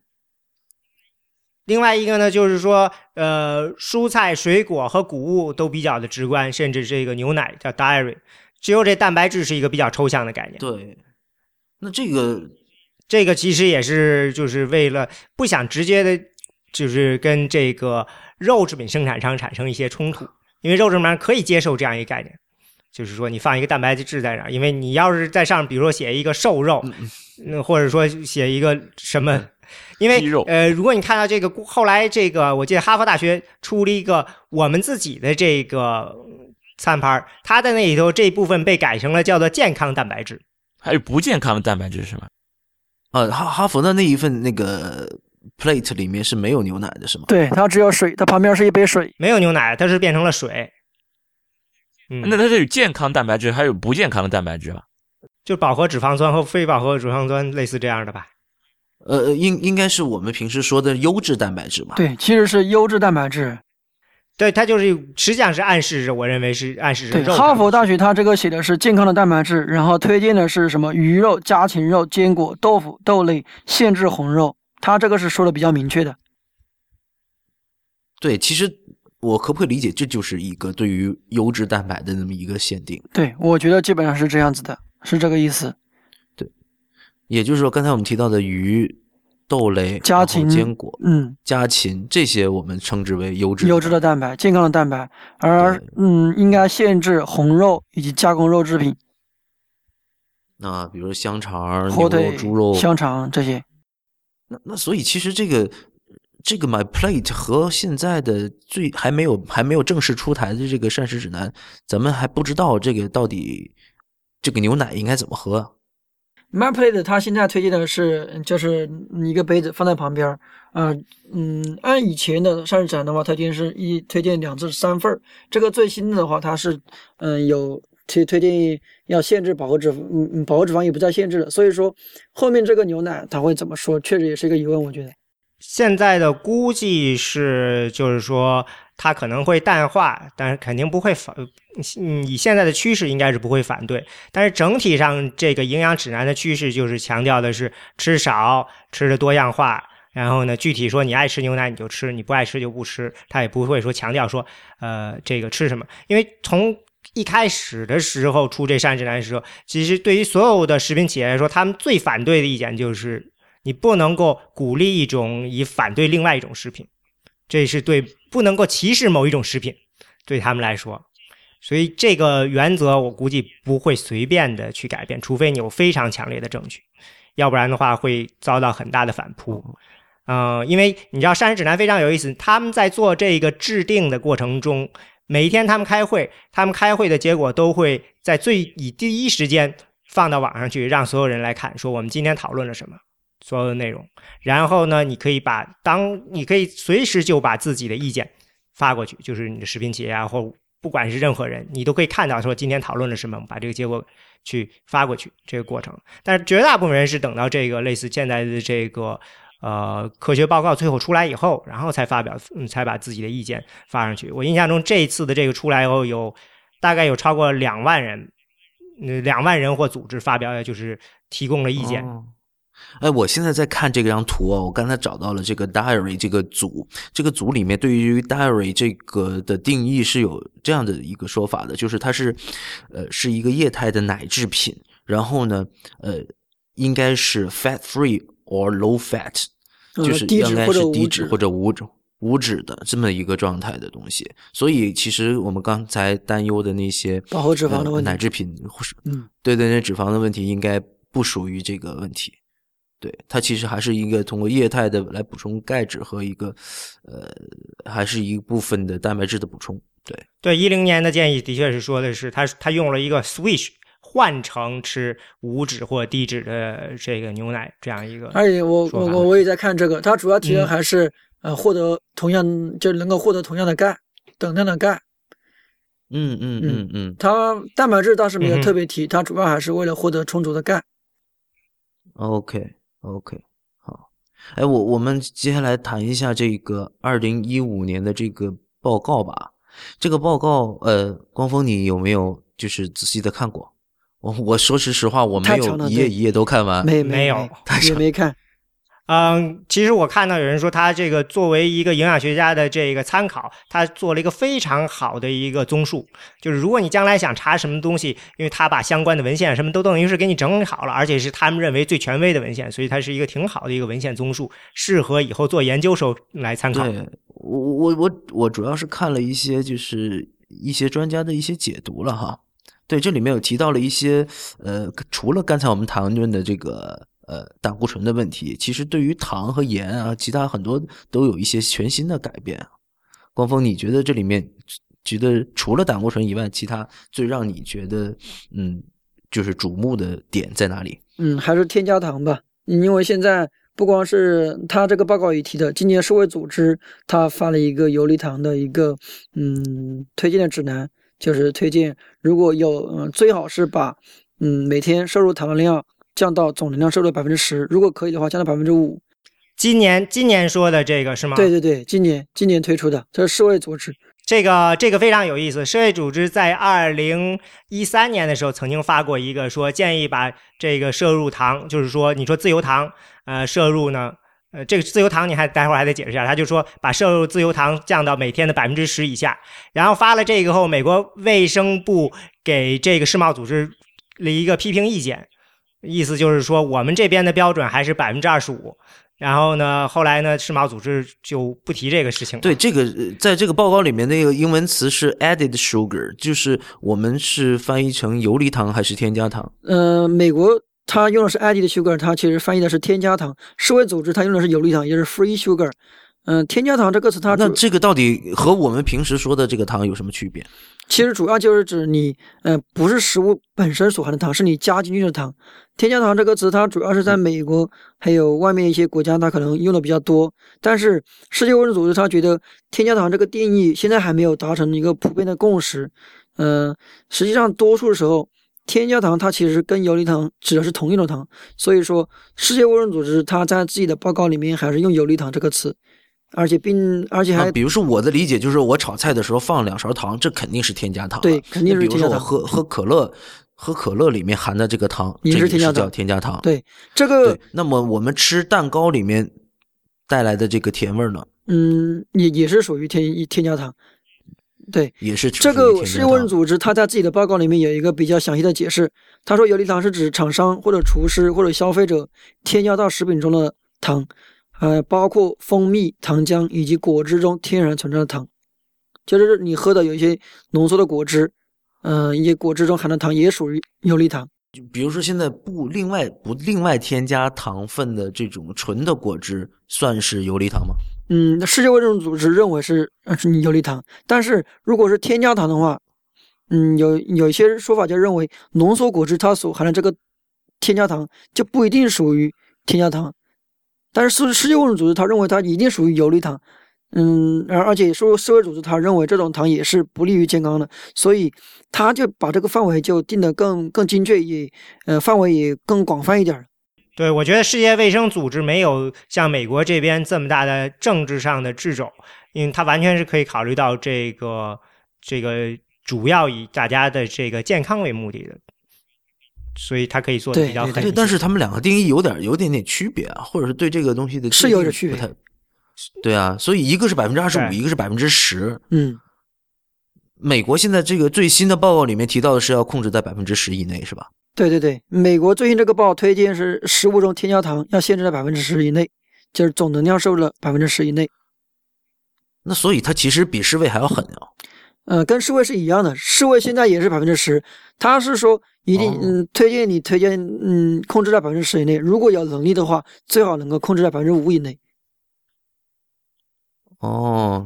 另外一个呢，就是说，呃，蔬菜、水果和谷物都比较的直观，甚至这个牛奶叫 dairy，只有这蛋白质是一个比较抽象的概念。对，那这个这个其实也是就是为了不想直接的，就是跟这个肉制品生产商产生一些冲突，因为肉制品商可以接受这样一个概念，就是说你放一个蛋白质在那儿，因为你要是在上面，比如说写一个瘦肉，那或者说写一个什么。因为呃，如果你看到这个后来这个，我记得哈佛大学出了一个我们自己的这个餐盘，它的那里头这一部分被改成了叫做健康蛋白质。还有不健康的蛋白质是吗？啊，哈哈佛的那一份那个 plate 里面是没有牛奶的，是吗？对，它只有水，它旁边是一杯水。没有牛奶，它是变成了水。嗯，那它是有健康蛋白质，还有不健康的蛋白质吧？就饱和脂肪酸和非饱和脂肪酸类似这样的吧。呃，应应该是我们平时说的优质蛋白质嘛？对，其实是优质蛋白质。对，它就是实际上是暗示着，我认为是暗示着对，哈佛大学它这个写的是健康的蛋白质，然后推荐的是什么鱼肉、家禽肉、坚果、豆腐、豆类，限制红肉。它这个是说的比较明确的。对，其实我可不可以理解，这就是一个对于优质蛋白的那么一个限定？对，我觉得基本上是这样子的，是这个意思。对也就是说，刚才我们提到的鱼、豆类、家禽坚果、嗯，家禽这些，我们称之为优质优质的蛋白，健康的蛋白，而嗯，应该限制红肉以及加工肉制品，那比如香肠、牛肉、火腿猪肉、、香肠这些。那那所以其实这个这个 My Plate 和现在的最还没有还没有正式出台的这个膳食指南，咱们还不知道这个到底这个牛奶应该怎么喝。啊 MyPlate 它现在推荐的是就是一个杯子放在旁边儿，呃嗯，按以前的膳食指南的话，推荐是一推荐两至三份儿。这个最新的话，它是嗯有推推荐要限制饱和脂嗯嗯饱和脂肪也不再限制了。所以说后面这个牛奶它会怎么说，确实也是一个疑问，我觉得。现在的估计是，就是说它可能会淡化，但是肯定不会反。嗯，以现在的趋势应该是不会反对。但是整体上，这个营养指南的趋势就是强调的是吃少，吃的多样化。然后呢，具体说你爱吃牛奶你就吃，你不爱吃就不吃。他也不会说强调说，呃，这个吃什么，因为从一开始的时候出这膳食指南的时候，其实对于所有的食品企业来说，他们最反对的意见就是你不能够鼓励一种以反对另外一种食品，这是对不能够歧视某一种食品，对他们来说。所以这个原则我估计不会随便的去改变，除非你有非常强烈的证据，要不然的话会遭到很大的反扑。嗯、因为你知道膳食指南非常有意思，他们在做这个制定的过程中，每一天他们开会，他们开会的结果都会在最以第一时间放到网上去，让所有人来看，说我们今天讨论了什么。所有的内容，然后呢，你可以把当你可以随时就把自己的意见发过去，就是你的食品企业啊或不管是任何人，你都可以看到说今天讨论了什么，把这个结果去发过去这个过程。但是绝大部分人是等到这个类似现在的这个呃科学报告最后出来以后，然后才发表，嗯，才把自己的意见发上去。我印象中这一次的这个出来以后，有大概有超过两万人，两万人或组织发表，就是提供了意见。哎，我现在在看这张图哦，我刚才找到了这个 diary 这个组，这个组里面对于 diary 这个的定义是有这样的一个说法的，就是它是，呃，是一个液态的奶制品，然后呢，呃，应该是 fat free or low fat，呃就是应该是低脂脂或者无脂无脂的这么一个状态的东西。所以其实我们刚才担忧的那些饱和脂肪的呃问题奶制品或是嗯，对对那，脂肪的问题应该不属于这个问题。对，它其实还是一个通过液态的来补充钙质和一个，呃，还是一部分的蛋白质的补充。对，对，一零年的建议的确是说的是他他用了一个 switch 换成吃无脂或低脂的这个牛奶这样一个。而且我我我我也在看这个，它主要提的嗯还是、呃获得同样就能够获得同样的钙，等量的钙。嗯嗯嗯嗯它蛋白质倒是没有特别提，它主要还是为了获得充足的钙。，OK OK，好。哎，我我们接下来谈一下这个二零一五年的这个报告吧。这个报告，呃，光峰，你有没有就是仔细的看过？我我说实实话，我没有一页一页都看完。没没有没也没看。嗯，其实我看到有人说他这个作为一个营养学家的这个参考，他做了一个非常好的一个综述。就是如果你将来想查什么东西，因为他把相关的文献什么都等于是给你整理好了，而且是他们认为最权威的文献，所以它是一个挺好的一个文献综述，适合以后做研究时候来参考。对我我我我主要是看了一些就是一些专家的一些解读了哈。对，这里面有提到了一些呃，除了刚才我们谈论的这个呃胆固醇的问题，其实对于糖和盐啊，其他很多都有一些全新的改变。光峰，你觉得这里面觉得除了胆固醇以外，其他最让你觉得嗯就是瞩目的点在哪里？嗯，还是添加糖吧，因为现在不光是他这个报告也提的，今年世卫组织他发了一个游离糖的一个嗯推荐的指南，就是推荐如果有嗯最好是把嗯每天摄入糖的量降到总能量摄入的百分之十，如果可以的话降到百分之五。今年今年说的这个是吗？对对对，今年今年推出的，这是世卫组织。这个这个非常有意思。世卫组织在二零一三年的时候曾经发过一个说建议把这个摄入糖，就是说你说自由糖，呃，摄入呢，呃，这个自由糖你还待会儿还得解释一下，他就说把摄入自由糖降到每天的百分之十以下。然后发了这个后，美国卫生部给这个世贸组织了一个批评意见，意思就是说我们这边的标准还是百分之二十五。然后呢，后来呢，世贸组织就不提这个事情了。对，这个呃在这个报告里面那个英文词是 added sugar，就是我们是翻译成游离糖还是添加糖？呃，美国它用的是 added sugar，它其实翻译的是添加糖。世卫组织它用的是有利糖，也就是 free sugar。嗯、添加糖这个词它主那这个到底和我们平时说的这个糖有什么区别？其实主要就是指你，呃，不是食物本身所含的糖，是你加进去的糖。添加糖这个词，它主要是在美国还有外面一些国家，它可能用的比较多。但是世界卫生组织它觉得添加糖这个定义现在还没有达成一个普遍的共识。嗯、实际上多数时候，添加糖它其实跟游离糖指的是同一种糖，所以说世界卫生组织它在自己的报告里面还是用游离糖这个词，而且并而且还啊，比如说我的理解就是，我炒菜的时候放两勺糖，这肯定是添加糖。对肯定是那比如说我添加糖喝喝可乐，喝可乐里面含的这个糖，也是添加糖添加糖。对这个对，那么我们吃蛋糕里面带来的这个甜味儿呢，嗯，也也是属于添添加糖。对，也是这个世界卫生组织，他在自己的报告里面有一个比较详细的解释。他说，游离糖是指厂商或者厨师或者消费者添加到食品中的糖，呃，包括蜂蜜、糖浆以及果汁中天然存在的糖，就是你喝的有一些浓缩的果汁，呃，一些果汁中含的糖也属于游离糖。就比如说现在不另外不另外添加糖分的这种纯的果汁，算是游离糖吗？嗯，世界卫生组织认为是呃是游离糖，但是如果是添加糖的话，嗯，有有一些说法就认为浓缩果汁它所含的这个添加糖就不一定属于添加糖，但是世世界卫生组织它认为它一定属于游离糖，嗯，而而且说世卫组织他认为这种糖也是不利于健康的，所以他就把这个范围就定得更更精确，也呃范围也更广泛一点。对，我觉得世界卫生组织没有像美国这边这么大的政治上的掣肘，因为它完全是可以考虑到这个这个主要以大家的这个健康为目的的，所以它可以做的比较对对，狠。但是他们两个定义有点有点点区别啊，或者是对这个东西的是有点区别。对啊，所以一个是百分之二十五，一个是百分之十。嗯，美国现在这个最新的报告里面提到的是要控制在百分之十以内，是吧？对对对，美国最近这个报推荐是食物中添加糖要限制在百分之十以内，就是总能量摄入的百分之十以内。那所以它其实比世卫还要狠啊。呃，跟世卫是一样的，世卫现在也是百分之十，他是说一定哦嗯推荐你推荐嗯控制在百分之十以内，如果有能力的话，最好能够控制在百分之五以内。哦，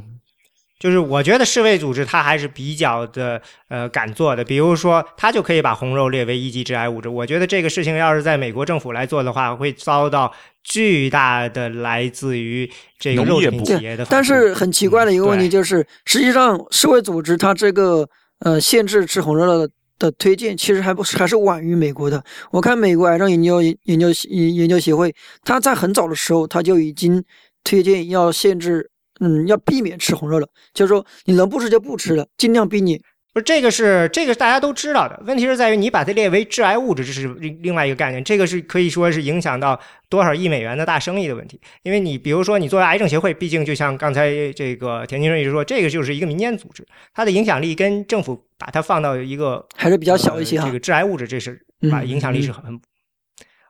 就是我觉得世卫组织它还是比较的呃敢做的，比如说它就可以把红肉列为一级致癌物质。我觉得这个事情要是在美国政府来做的话，会遭到巨大的来自于这个肉制品企业的反但。是很奇怪的一个问题就是，实际上世卫组织它这个呃限制吃红肉的的推荐，其实还不是还是晚于美国的。我看美国癌症研究研究研研究协会，它在很早的时候，它就已经推荐要限制，嗯，要避免吃红肉了，就是说你能不吃就不吃了，尽量避免。不是这个是这个大家都知道的，问题是在于你把它列为致癌物质，这是另另外一个概念。这个是可以说是影响到多少亿美元的大生意的问题。因为你比如说你作为癌症协会，毕竟就像刚才这个田先生一直说，这个就是一个民间组织，它的影响力跟政府把它放到一个还是比较小一些哈呃这个致癌物质，这是嗯把影响力是很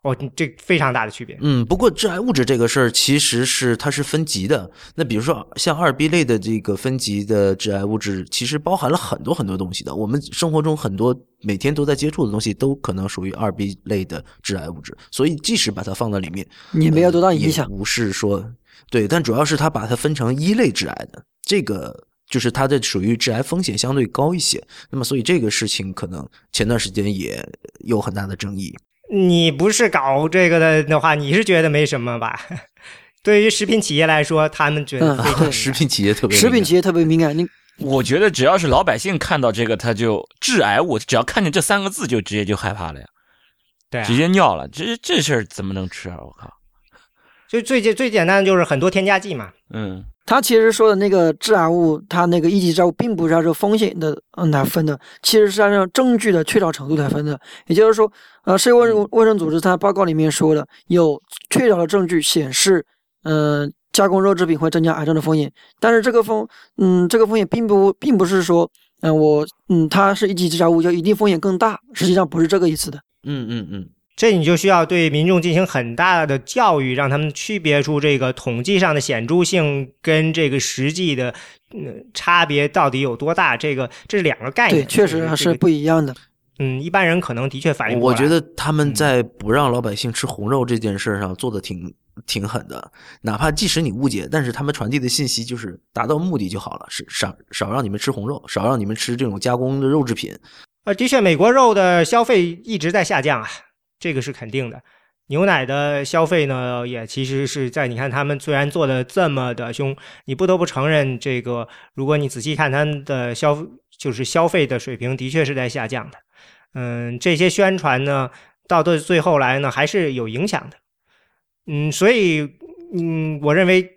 哦，这非常大的区别。嗯，不过致癌物质这个事儿其实是它是分级的。那比如说像二 B 类的这个分级的致癌物质，其实包含了很多很多东西的。我们生活中很多每天都在接触的东西，都可能属于二 B 类的致癌物质。所以即使把它放到里面，也没有多大呃影响不是说对，但主要是它把它分成一类致癌的，这个就是它的属于致癌风险相对高一些。那么所以这个事情可能前段时间也有很大的争议。你不是搞这个的的话，你是觉得没什么吧？对于食品企业来说，他们觉得嗯非常食品企业特别敏感食品企业特别敏感，你我觉得只要是老百姓看到这个，他就致癌物，只要看见这三个字就直接就害怕了呀，对啊直接尿了。这这事儿怎么能吃啊？我靠！就最简最简单的就是很多添加剂嘛。嗯，他其实说的那个致癌物，它那个一级致癌物，并不是按照风险的嗯来分的，其实是按照证据的确凿程度来分的。也就是说，呃，世界卫生卫生组织它报告里面说的，有确凿的证据显示，呃，加工肉制品会增加癌症的风险。但是这个风，嗯，这个风险并不并不是说，嗯、我嗯它是一级致癌物就一定风险更大，实际上不是这个意思的。嗯嗯嗯。这你就需要对民众进行很大的教育，让他们区别出这个统计上的显著性跟这个实际的嗯差别到底有多大。这个这是两个概念，对，确实还是不一样的。嗯，一般人可能的确反应不过来我觉得他们嗯在不让老百姓吃红肉这件事上做的挺挺狠的，哪怕即使你误解，但是他们传递的信息就是达到目的就好了，是少少让你们吃红肉，少让你们吃这种加工的肉制品。呃，的确，美国肉的消费一直在下降啊，这个是肯定的。牛奶的消费呢，也其实是在你看他们虽然做的这么的凶，你不得不承认，这个如果你仔细看他的消就是消费的水平，的确是在下降的。嗯，这些宣传呢，到的最后来呢，还是有影响的。嗯，所以嗯，我认为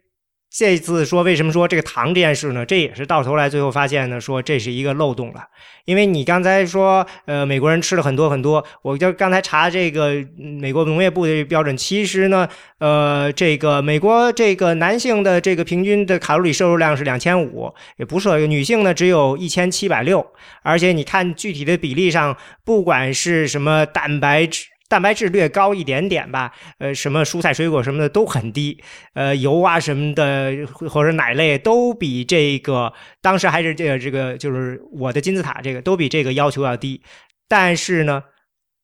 这次说为什么说这个糖这件事呢？这也是到头来最后发现呢，说这是一个漏洞了。因为你刚才说，呃，美国人吃了很多很多，我就刚才查这个美国农业部的标准，其实呢，呃，这个美国这个男性的这个平均的卡路里摄入量是两千五，也不是女性呢只有一千七百六，而且你看具体的比例上，不管是什么蛋白质。蛋白质略高一点点吧，呃，什么蔬菜水果什么的都很低，呃，油啊什么的或者奶类都比这个当时还是这个这个就是我的金字塔这个都比这个要求要低，但是呢，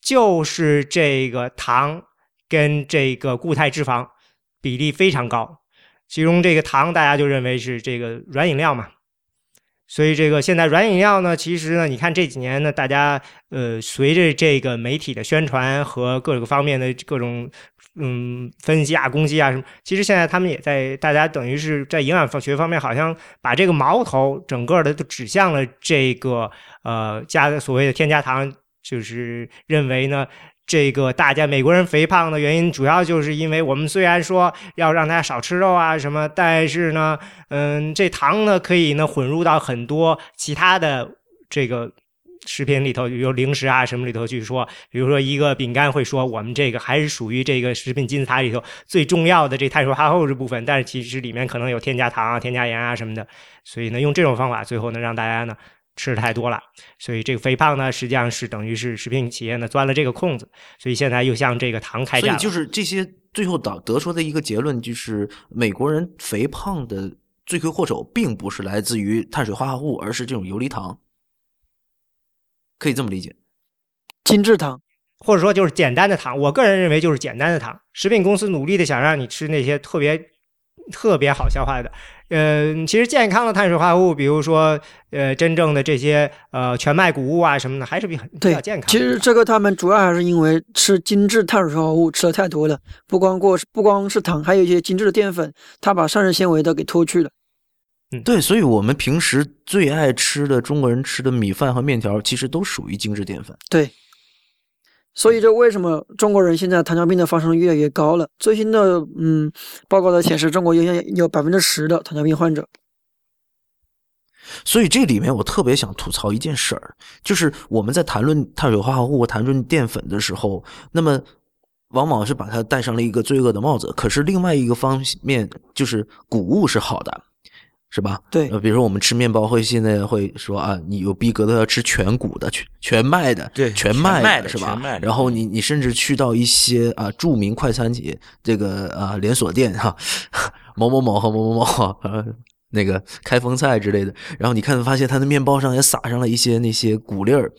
就是这个糖跟这个固态脂肪比例非常高，其中这个糖大家就认为是这个软饮料嘛，所以这个现在软饮料呢，其实呢，你看这几年呢，大家呃，随着这个媒体的宣传和各个方面的各种嗯分析啊、攻击啊什么，其实现在他们也在，大家等于是在营养学方面，好像把这个矛头整个的都指向了这个呃加所谓的添加糖，就是认为呢。这个大家美国人肥胖的原因，主要就是因为我们虽然说要让大家少吃肉啊什么，但是呢，嗯，这糖呢可以呢混入到很多其他的这个食品里头，比如零食啊什么里头去说，比如说一个饼干会说我们这个还是属于这个食品金字塔里头最重要的这碳水化合物这部分，但是其实里面可能有添加糖啊、添加盐啊什么的，所以呢，用这种方法，最后呢让大家呢。吃的太多了，所以这个肥胖呢，实际上是等于是食品企业呢钻了这个空子，所以现在又向这个糖开战。所以就是这些最后导得出的一个结论，就是美国人肥胖的罪魁祸首，并不是来自于碳水化合物，而是这种游离糖，可以这么理解。精致糖，或者说就是简单的糖，我个人认为就是简单的糖。食品公司努力的想让你吃那些特别特别好消化的。嗯，其实健康的碳水化合物，比如说，呃，真正的这些呃全麦谷物啊什么的，还是比很比较健康。其实这个他们主要还是因为吃精致碳水化合物吃的太多了，不光过不光是糖，还有一些精致的淀粉，它把膳食纤维都给脱去了。嗯，对，所以我们平时最爱吃的中国人吃的米饭和面条，其实都属于精致淀粉。对。所以，这为什么中国人现在糖尿病的发生率越来越高了？最新的嗯报告的显示，中国有有百分之十的糖尿病患者。所以这里面我特别想吐槽一件事儿，就是我们在谈论碳水化合物、谈论淀粉的时候，那么往往是把它戴上了一个罪恶的帽子。可是另外一个方面，就是谷物是好的。是吧？对，呃，比如说我们吃面包会现在会说啊，你有逼格的要吃全谷的、全全麦的，对，全麦的是吧？全麦。然后你你甚至去到一些啊著名快餐企业这个啊连锁店哈，某某某和某某某呃那个开封菜之类的，然后你看发现它的面包上也撒上了一些那些谷粒儿，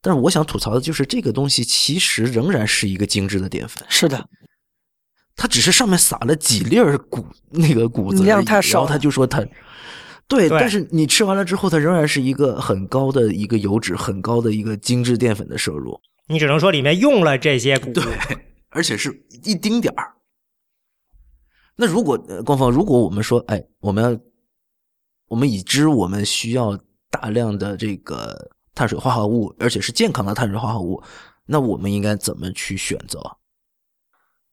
但是我想吐槽的就是这个东西其实仍然是一个精致的淀粉。是的。它只是上面撒了几粒儿谷那个谷子，量太少，他就说它，对，但是你吃完了之后，它仍然是一个很高的一个油脂，很高的一个精致淀粉的摄入。你只能说里面用了这些谷，对，而且是一丁点儿。那如果官方，如果我们说，哎，我们要，我们已知我们需要大量的这个碳水化合物，而且是健康的碳水化合物，那我们应该怎么去选择？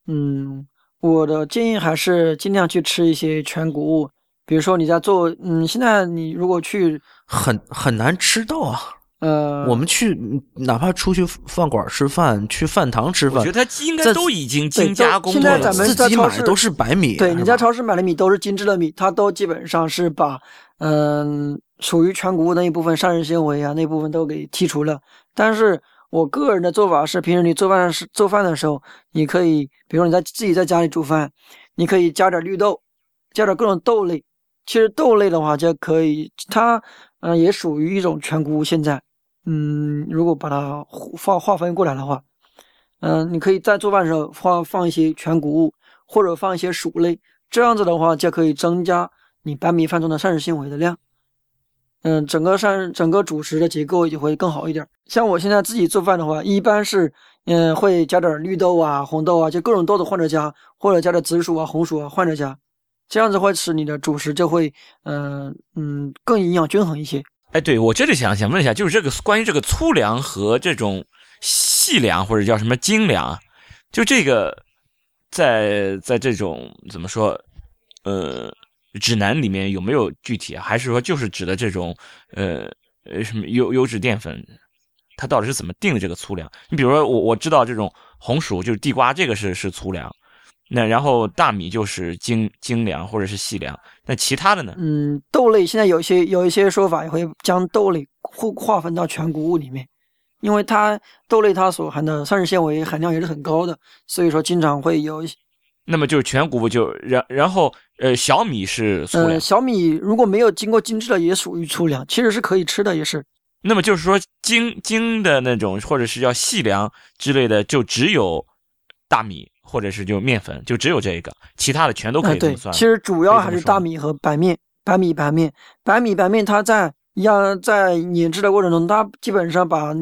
嗯。我的建议还是尽量去吃一些全谷物，比如说你在做，嗯，现在你如果去很很难吃到啊，呃，我们去哪怕出去饭馆吃饭，去饭堂吃饭，我觉得它应该都已经精加工了。现在咱们自己买都是白米，对，你在超市买的米都是精致的米，它都基本上是把嗯属于全谷物那一部分膳食纤维啊那部分都给剔除了，但是。我个人的做法是，平时你做饭是做饭的时候，你可以，比如说你在自己在家里煮饭，你可以加点绿豆，加点各种豆类。其实豆类的话就可以，它嗯也属于一种全谷物。现在，嗯，如果把它划划分过来的话，嗯，你可以在做饭的时候放放一些全谷物，或者放一些薯类，这样子的话就可以增加你白米饭中的膳食纤维的量。嗯，整个膳整个主食的结构就会更好一点。像我现在自己做饭的话，一般是嗯会加点绿豆啊、红豆啊，就各种豆子换着加，或者加点紫薯啊、红薯啊换着加，这样子会使你的主食就会嗯嗯更营养均衡一些。哎，对我这里想想问一下，就是这个关于这个粗粮和这种细粮或者叫什么精粮，就这个在在这种怎么说呃。指南里面有没有具体？还是说就是指的这种，呃呃什么优优质淀粉？它到底是怎么定的这个粗粮？你比如说我我知道这种红薯就是地瓜，这个是是粗粮，那然后大米就是精精粮或者是细粮，那其他的呢？嗯，豆类现在有一些有一些说法也会将豆类划划分到全谷物里面，因为它豆类它所含的膳食纤维含量也是很高的，所以说经常会有。那么就是全谷物就然然后呃小米是粗粮，小米如果没有经过精制的也属于粗粮，其实是可以吃的也是。那么就是说精精的那种或者是叫细粮之类的，就只有大米或者是就面粉，就只有这个，其他的全都可以这么算。其实主要还是大米和白面，白米白面。白米白面它在压在碾制的过程中，它基本上把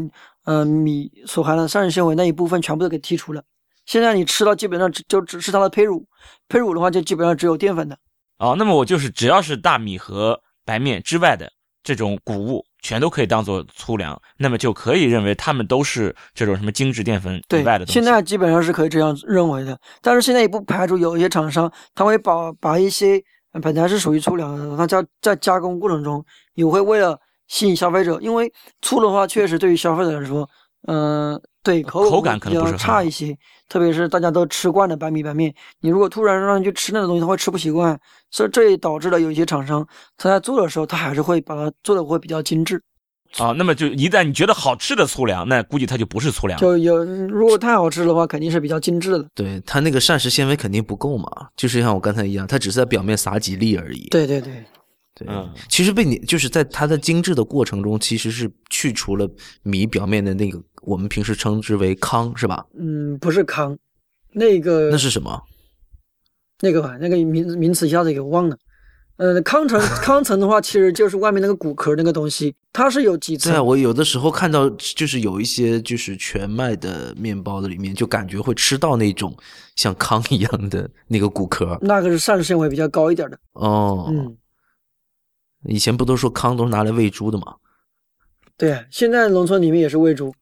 呃米所含的膳食纤维那一部分全部都给剔除了。现在你吃到基本上只就只是它的胚乳，胚乳的话就基本上只有淀粉的。哦，那么我就是只要是大米和白面之外的这种谷物，全都可以当做粗粮，那么就可以认为它们都是这种什么精致淀粉以对外的，东西。现在基本上是可以这样认为的。但是现在也不排除有一些厂商，他会把把一些呃本来是属于粗粮的，它加在加工过程中也会为了吸引消费者，因为粗的话确实对于消费者来说，嗯、对口口感可能比较不是差一些，特别是大家都吃惯了白米白面，你如果突然让你去吃那种东西，他会吃不习惯，所以这也导致了有一些厂商他在做的时候，他还是会把它做的会比较精致。啊，那么就一旦你觉得好吃的粗粮，那估计它就不是粗粮。就有如果太好吃的话，肯定是比较精致的。对它那个膳食纤维肯定不够嘛，就是像我刚才一样，它只是在表面撒几粒而已。对对对，对，嗯其实被你就是在它的精致的过程中，其实是去除了米表面的那个我们平时称之为糠，是吧？嗯，不是糠，那个那是什么？那个吧，那个名名词一下子给忘了。呃，糠层 糠层的话，其实就是外面那个骨壳那个东西，它是有几层。对啊，我有的时候看到就是有一些就是全麦的面包的里面，就感觉会吃到那种像糠一样的那个骨壳。那个是膳食纤维比较高一点的。哦，嗯，以前不都说糠都是拿来喂猪的吗？对，啊现在农村里面也是喂猪。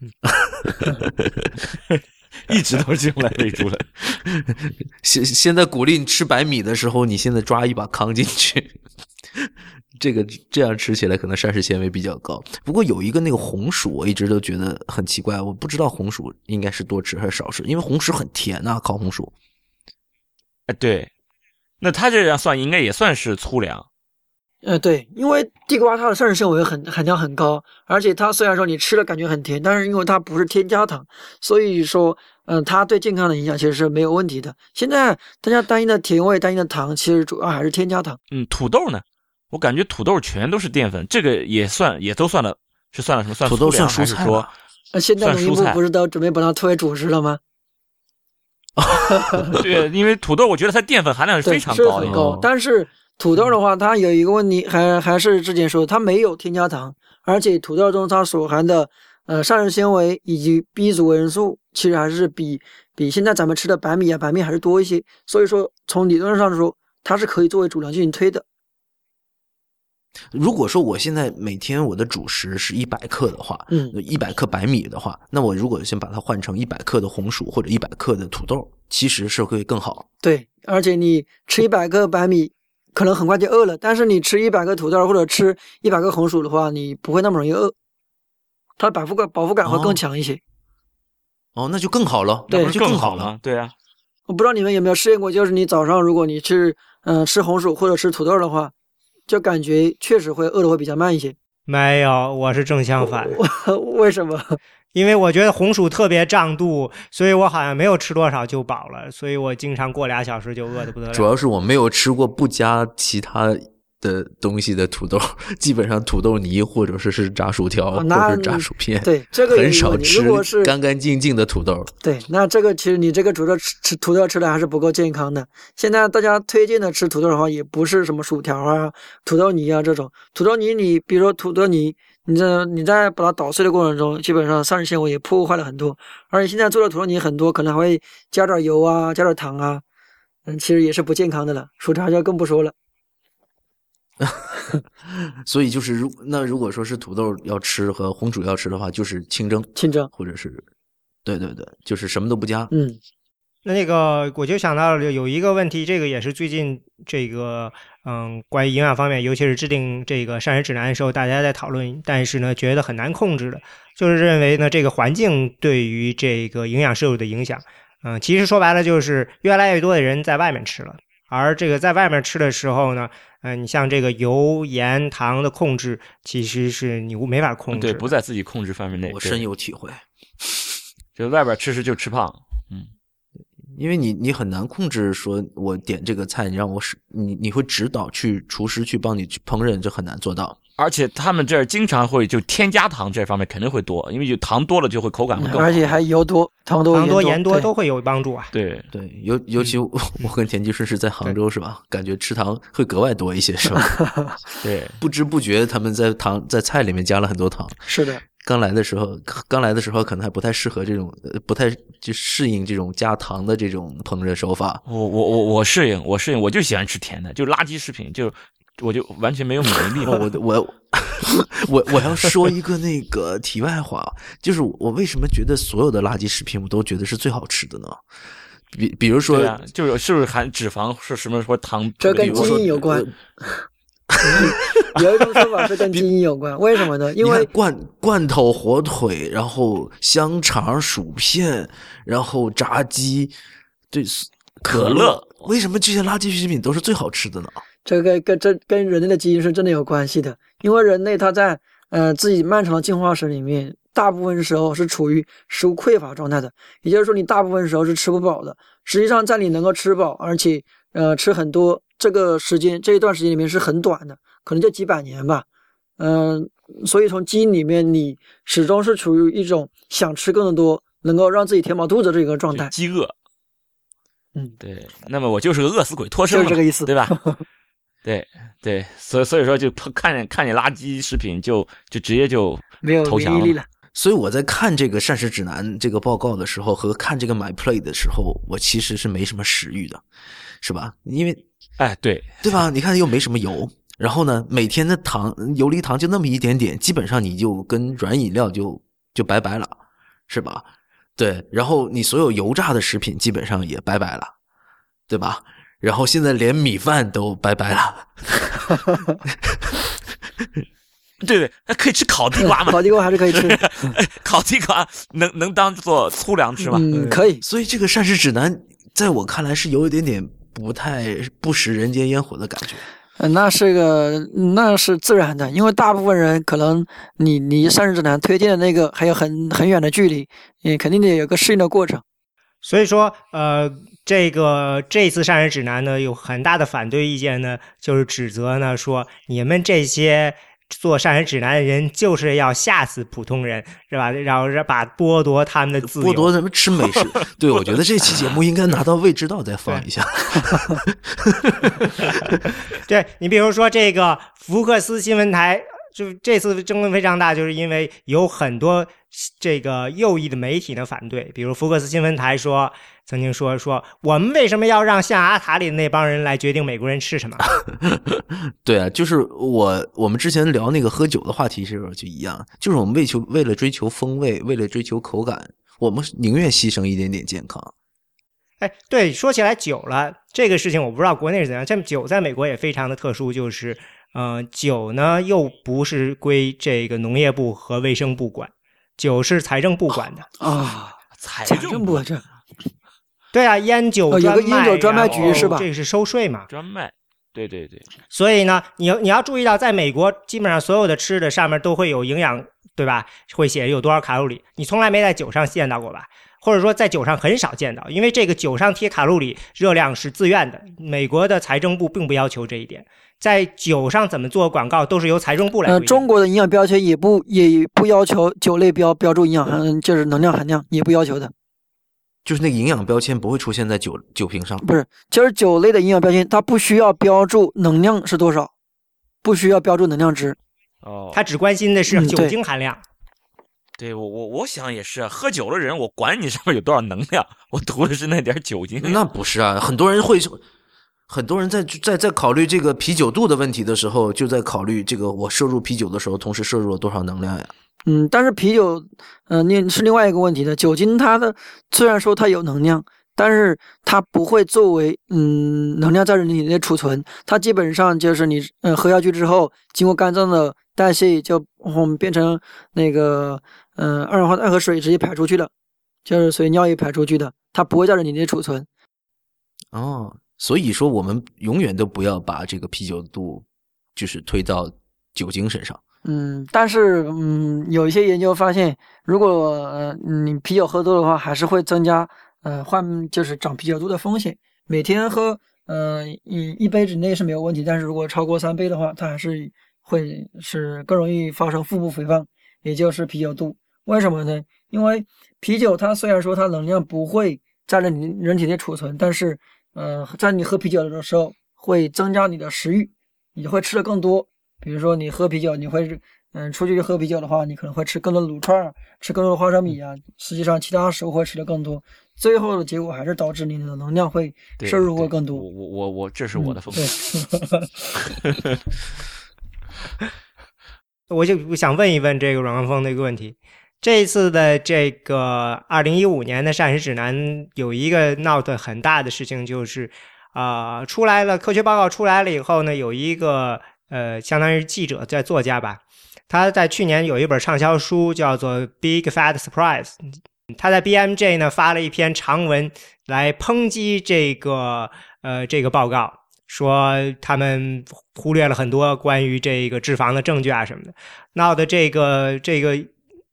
一直都是用来喂猪的。现现在鼓励你吃白米的时候，你现在抓一把糠进去，这个这样吃起来可能膳食纤维比较高。不过有一个那个红薯，我一直都觉得很奇怪，我不知道红薯应该是多吃还是少吃，因为红薯很甜呐、烤红薯。哎，对，那它这样算应该也算是粗粮。呃，对，因为地瓜它的膳食纤维很含量很高，而且它虽然说你吃了感觉很甜，但是因为它不是添加糖，所以说，嗯、它对健康的影响其实是没有问题的。现在大家担心的甜味、担心的糖，其实主要还是添加糖。嗯，土豆呢？我感觉土豆全都是淀粉，这个也算，也都算了，是算了什么？算土豆粗粮算蔬菜还是说吧？那现在农业部算蔬菜不是都准备把它推为主食了吗？对，因为土豆我觉得它淀粉含量是，非常高的。是很高哦。但是土豆的话，它有一个问题，还还是之前说的，它没有添加糖，而且土豆中它所含的呃膳食纤维以及 B 族维生素，其实还是比比现在咱们吃的白米啊白面还是多一些。所以说，从理论上说，它是可以作为主粮进行推的。如果说我现在每天我的主食是一百克的话，嗯一百克白米的话，那我如果先把它换成一百克的红薯或者一百克的土豆，其实是会更好。对，而且你吃一百克白米，可能很快就饿了，但是你吃一百个土豆或者吃一百个红薯的话，你不会那么容易饿，它的饱腹感饱腹感会更哦强一些。哦，那就更好了，对那不就更好了。。对啊，我不知道你们有没有试验过，就是你早上如果你去嗯、呃吃红薯或者吃土豆的话，就感觉确实会饿的会比较慢一些。没有，我是正相反，为什么？因为我觉得红薯特别胀肚，所以我好像没有吃多少就饱了，所以我经常过俩小时就饿得不得了。主要是我没有吃过不加其他的东西的土豆，基本上土豆泥或者是是炸薯条、或者是炸薯片，对，这个很少吃干干净净的土豆。对，那这个其实你这个土豆吃吃土豆吃的还是不够健康的。现在大家推荐的吃土豆的话，也不是什么薯条啊、土豆泥啊这种。土豆泥你比如说土豆泥，你这你在把它捣碎的过程中，基本上膳食纤维也破坏了很多。而且现在做的土豆泥很多可能还会加点油啊、加点糖啊，嗯，其实也是不健康的了。薯条就更不说了。所以就是如那如果说是土豆要吃和红薯要吃的话，就是清蒸，清蒸，或者是对对对，就是什么都不加。嗯，那那个我就想到了有一个问题，这个也是最近这个嗯，关于营养方面，尤其是制定这个膳食指南的时候，大家在讨论，但是呢，觉得很难控制的，就是认为呢，这个环境对于这个营养摄入的影响。嗯，其实说白了就是越来越多的人在外面吃了，而这个在外面吃的时候呢，嗯、你像这个油、盐、糖的控制，其实是你没法控制对，不在自己控制范围内。我深有体会，就外边吃吃就吃胖。嗯因为你你很难控制，说我点这个菜，你让我使你你会指导去厨师去帮你去烹饪，这很难做到。而且他们这儿经常会就添加糖这方面肯定会多，因为有糖多了就会口感会更好。而且还油多、糖多、糖多盐多多都会有帮助啊。对对，尤尤其我 我跟田吉顺是在杭州是吧？感觉吃糖会格外多一些是吧？对，不知不觉他们在糖在菜里面加了很多糖。是的，刚来的时候，刚来的时候可能还不太适合这种，呃不太就适应这种加糖的这种烹饪手法。我我我我适应，我适应，我就喜欢吃甜的，就垃圾食品，就我就完全没有免疫力。我我 我我要说一个那个题外话，就是我为什么觉得所有的垃圾食品我都觉得是最好吃的呢？比比如说就是是不是含脂肪是什么说糖？这跟基因有关呃。有一种说法是跟基因有关，为什么呢？因为罐罐头、火腿，然后香肠、薯片，然后炸鸡，对，可可乐为什么这些垃圾食品都是最好吃的呢？这个跟这跟人类的基因是真的有关系的，因为人类他在呃自己漫长的进化史里面，大部分时候是处于食物匮乏状态的，也就是说你大部分时候是吃不饱的。实际上，在你能够吃饱，而且呃吃很多这个时间这一段时间里面是很短的，可能就几百年吧。嗯、所以从基因里面，你始终是处于一种想吃更多，能够让自己填饱肚子这个状态。饥饿。嗯，对，那么我就是个饿死鬼脱身就是这个意思对吧？对对，所以所以说就看见看见垃圾食品就就直接就没有投降了免疫力了。所以我在看这个膳食指南这个报告的时候，和看这个 My Play 的时候，我其实是没什么食欲的，是吧？因为哎，对，对吧？你看又没什么油，然后呢，每天的糖游离糖就那么一点点，基本上你就跟软饮料就就拜拜了，是吧？对，然后你所有油炸的食品基本上也拜拜了，对吧？然后现在连米饭都拜拜了，对 对，那可以吃烤地瓜嘛？烤地瓜还是可以吃，烤地瓜能能当做粗粮吃吗？嗯，可以。所以这个膳食指南在我看来是有一点点不太不食人间烟火的感觉。嗯那是个，那是自然的，因为大部分人可能你离膳食指南推荐的那个还有很很远的距离，也肯定得有个适应的过程。所以说，呃，这个这次膳食指南呢，有很大的反对意见呢，就是指责呢说你们这些做膳食指南的人就是要吓死普通人，是吧？然后让把剥夺他们的自由。剥夺他们吃美食，对我觉得这期节目应该拿到未知道再放一下。对你比如说这个福克斯新闻台，就这次争论非常大，就是因为有很多这个右翼的媒体呢反对，比如福克斯新闻台说，曾经说说我们为什么要让象牙塔里的那帮人来决定美国人吃什么？对啊，就是我我们之前聊那个喝酒的话题时候就一样，就是我们为求为了追求风味，为了追求口感，我们宁愿牺牲一点点健康。哎，对，说起来酒了，这个事情我不知道国内是怎样。这酒在美国也非常的特殊，就是，呃，酒呢又不是归这个农业部和卫生部管，酒是财政部管的。啊，财财政部这对啊，烟酒哦有个专卖烟酒专卖局是吧这个是收税嘛。专卖，对对对，所以呢，你你要注意到，在美国基本上所有的吃的上面都会有营养，对吧？会写有多少卡路里，你从来没在酒上见到过吧？或者说在酒上很少见到，因为这个酒上贴卡路里热量是自愿的，美国的财政部并不要求这一点，在酒上怎么做广告都是由财政部来呃，中国的营养标签也不也不要求酒类标标注营养含，就是能量含量也不要求的，就是那个营养标签不会出现在酒酒瓶上，不是，就是酒类的营养标签它不需要标注能量是多少，不需要标注能量值。哦，他只关心的是酒精含量。对我我我想也是，喝酒的人我管你上面有多少能量，我图的是那点酒精。那不是啊，很多人会，很多人在在在考虑这个啤酒肚的问题的时候，就在考虑这个我摄入啤酒的时候，同时摄入了多少能量呀？嗯，但是啤酒，嗯、那是另外一个问题的。酒精它的虽然说它有能量，但是它不会作为嗯能量在人体内储存，它基本上就是你嗯喝下去之后，经过肝脏的代谢就嗯变成那个嗯二氧化碳和水直接排出去了，就是随尿液排出去的，它不会在人体内储存。哦，所以说我们永远都不要把这个啤酒肚就是推到酒精身上。嗯，但是嗯，有一些研究发现，如果呃你啤酒喝多的话，还是会增加呃患就是长啤酒肚的风险。每天喝呃一一杯之内是没有问题，但是如果超过三杯的话，它还是会是更容易发生腹部肥胖，也就是啤酒肚。为什么呢？因为啤酒它虽然说它能量不会在你人体内储存，但是，呃，在你喝啤酒的时候会增加你的食欲，你会吃的更多。比如说你喝啤酒，你会，嗯，出去喝啤酒的话，你可能会吃更多的卤串，吃更多的花生米啊。实际上，其他食物会吃的更多，最后的结果还是导致你的能量会摄入会更多。我我我我，这是我的风险。我就想问一问这个阮文峰的一个问题。这一次的这个二零一五年的膳食指南有一个闹得很大的事情，就是啊，出来了科学报告出来了以后呢，有一个呃，相当于记者在作家吧，他在去年有一本畅销书叫做《Big Fat Surprise》，他在 BMJ 呢发了一篇长文来抨击这个呃这个报告，说他们忽略了很多关于这个脂肪的证据啊什么的，闹的这个这个。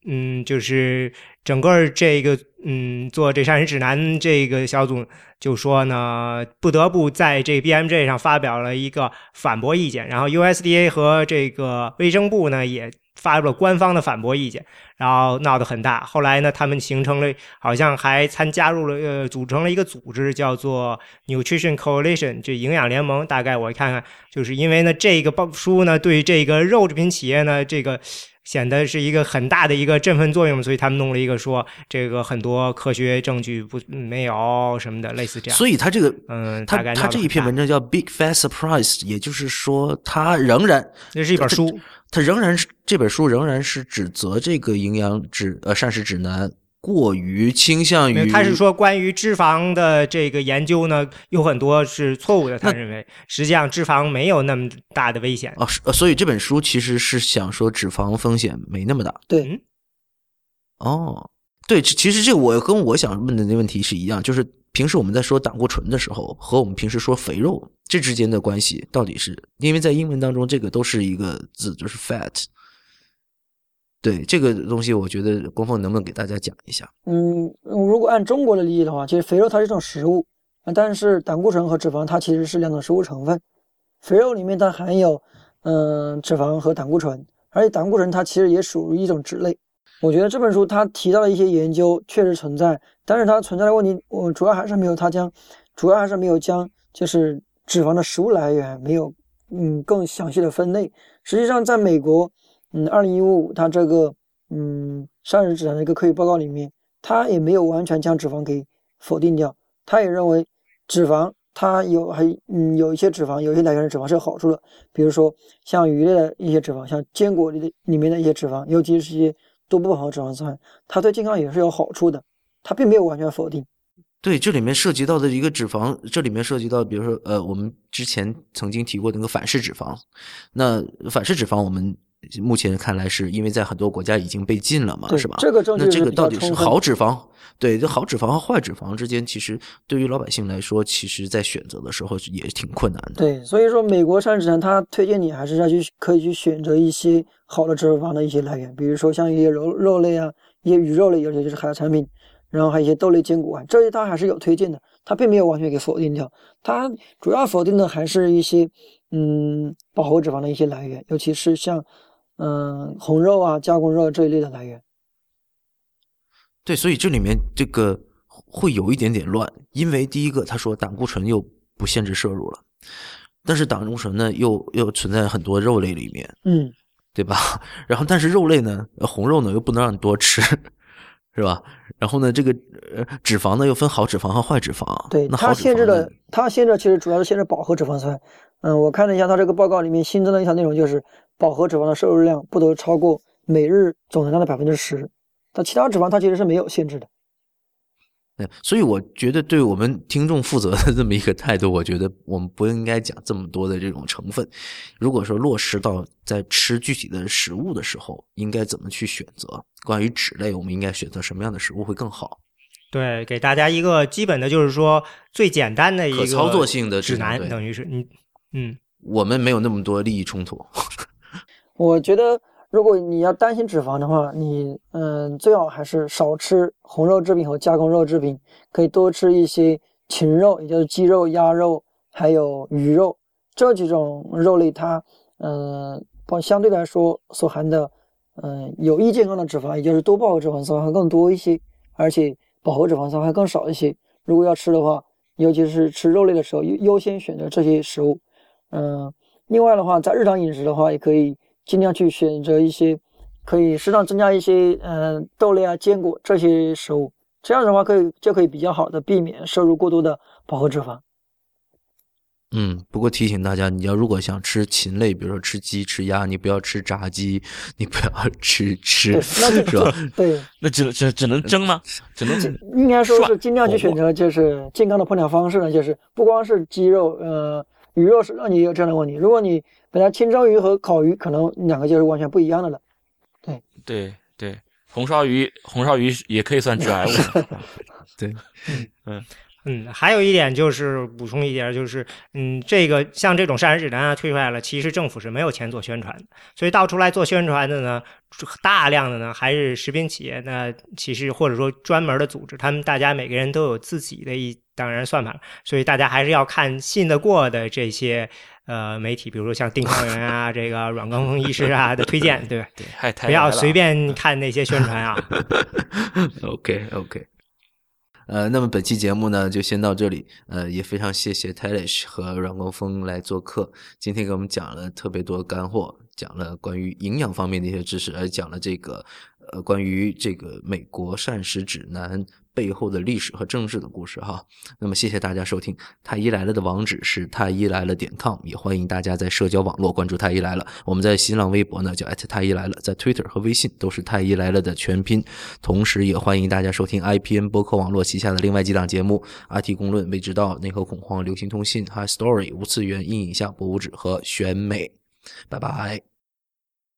嗯，就是整个这个嗯，做这膳食指南这个小组就说呢，不得不在这 BMJ 上发表了一个反驳意见，然后 USDA 和这个卫生部呢也发布了官方的反驳意见，然后闹得很大。后来呢，他们形成了，好像还参加入了呃，组成了一个组织，叫做 Nutrition Coalition，这营养联盟。大概我看看，就是因为呢，这个报书呢，对这个肉制品企业呢，这个。显得是一个很大的一个振奋作用，所以他们弄了一个说这个很多科学证据不没有什么的类似这样。所以他这个嗯，他他这一篇文章叫 Big Fat Surprise，也就是说他仍然那是一本书，他仍然是这本书仍然是指责这个营养指呃膳食指南。过于倾向于，他是说关于脂肪的这个研究呢，有很多是错误的。他认为，实际上脂肪没有那么大的危险啊。所以这本书其实是想说脂肪风险没那么大。对，哦，对，其实这我跟我想问的那问题是一样，就是平时我们在说胆固醇的时候，和我们平时说肥肉这之间的关系到底是？因为在英文当中，这个都是一个字，就是 fat。对这个东西，我觉得光峰能不能给大家讲一下？嗯，如果按中国的理解的话，其实肥肉它是一种食物，但是胆固醇和脂肪它其实是两种食物成分。肥肉里面它含有嗯脂肪和胆固醇，而且胆固醇它其实也属于一种脂类。我觉得这本书它提到的一些研究确实存在，但是它存在的问题，我主要还是没有它将，主要还是没有将就是脂肪的食物来源没有嗯更详细的分类。实际上，在美国。嗯，二零一五它这个嗯膳食指南的一个科学报告里面，它也没有完全将脂肪给否定掉，他也认为脂肪它有还嗯有一些脂肪，有些来源的脂肪是有好处的，比如说像鱼类的一些脂肪，像坚果里的里面的一些脂肪，尤其是一些多不饱和脂肪酸，它对健康也是有好处的，它并没有完全否定。对，这里面涉及到的一个脂肪，这里面涉及到，比如说呃，我们之前曾经提过那个反式脂肪，那反式脂肪我们。目前看来，是因为在很多国家已经被禁了嘛，是吧？这个证据那这个到底是好脂肪？对，这好脂肪和坏脂肪之间，其实对于老百姓来说，其实在选择的时候也挺困难的。对，所以说美国膳食指南它推荐你还是要去可以去选择一些好的脂肪的一些来源，比如说像一些肉肉类啊，一些鱼肉类，尤其是海产品，然后还有一些豆类、坚果啊，这些它还是有推荐的，它并没有完全给否定掉。它主要否定的还是一些嗯饱和脂肪的一些来源，尤其是像。嗯，红肉啊，加工肉这一类的来源。对，所以这里面这个会有一点点乱，因为第一个他说胆固醇又不限制摄入了，但是胆固醇呢又又存在很多肉类里面，嗯，对吧？然后但是肉类呢，红肉呢又不能让你多吃，是吧？然后呢，这个呃脂肪呢又分好脂肪和坏脂肪，对，那它限制的，它限制其实主要是限制饱和脂肪酸。嗯，我看了一下它这个报告里面新增的一条内容就是。饱和脂肪的摄入量不得超过每日总能量的百分之十，但其他脂肪它其实是没有限制的。对，所以我觉得对我们听众负责的这么一个态度，我觉得我们不应该讲这么多的这种成分。如果说落实到在吃具体的食物的时候，应该怎么去选择？关于脂类，我们应该选择什么样的食物会更好？对，给大家一个基本的，就是说最简单的一个操作性的指南，等于是你嗯，我们没有那么多利益冲突。我觉得，如果你要担心脂肪的话，你嗯，最好还是少吃红肉制品和加工肉制品，可以多吃一些禽肉，也就是鸡肉、鸭肉，还有鱼肉这几种肉类。它嗯，包相对来说所含的嗯有益健康的脂肪，也就是多饱和脂肪酸还更多一些，而且饱和脂肪酸还更少一些。如果要吃的话，尤其是吃肉类的时候，优优先选择这些食物。嗯，另外的话，在日常饮食的话，也可以尽量去选择一些可以适当增加一些嗯豆类啊、坚果这些食物。这样的话，可以就可以比较好的避免摄入过多的饱和脂肪。嗯，不过提醒大家，你要如果想吃禽类，比如说吃鸡、吃鸭，你不要吃炸鸡，你不要吃吃，是吧？对，那只只只能蒸吗？只能应该说是尽量去选择就是健康的烹调方式呢，就是不光是鸡肉，呃，鱼肉是让你有这样的问题。如果你本来清蒸鱼和烤鱼，可能两个就是完全不一样的了。对对对，红烧鱼红烧鱼也可以算致癌物。对，嗯。嗯，还有一点就是补充一点，就是嗯，这个像这种膳食指南啊推出来了，其实政府是没有钱做宣传的，所以到出来做宣传的呢，大量的呢还是食品企业，那其实或者说专门的组织，他们大家每个人都有自己的一当然算法，所以大家还是要看信得过的这些呃媒体，比如说像丁康元啊，这个阮光峰医师啊 的推荐，对对？不要随便看那些宣传啊。OK OK。呃，那么本期节目呢，就先到这里。呃，也非常谢谢 Talish 和阮光峰来做客，今天给我们讲了特别多干货，讲了关于营养方面的一些知识，而讲了这个呃关于这个美国膳食指南。背后的历史和政治的故事哈，那么谢谢大家收听太医来了的网址是太医来了点 com，也欢迎大家在社交网络关注太医来了。我们在新浪微博呢叫太医来了，在 Twitter 和微信都是太医来了的全拼。同时也欢迎大家收听 IPN 博客网络旗下的另外几档节目：IT 公论、未知道、内核恐慌、流行通信、High Story、无次元、阴影下、博物志和选美。拜拜。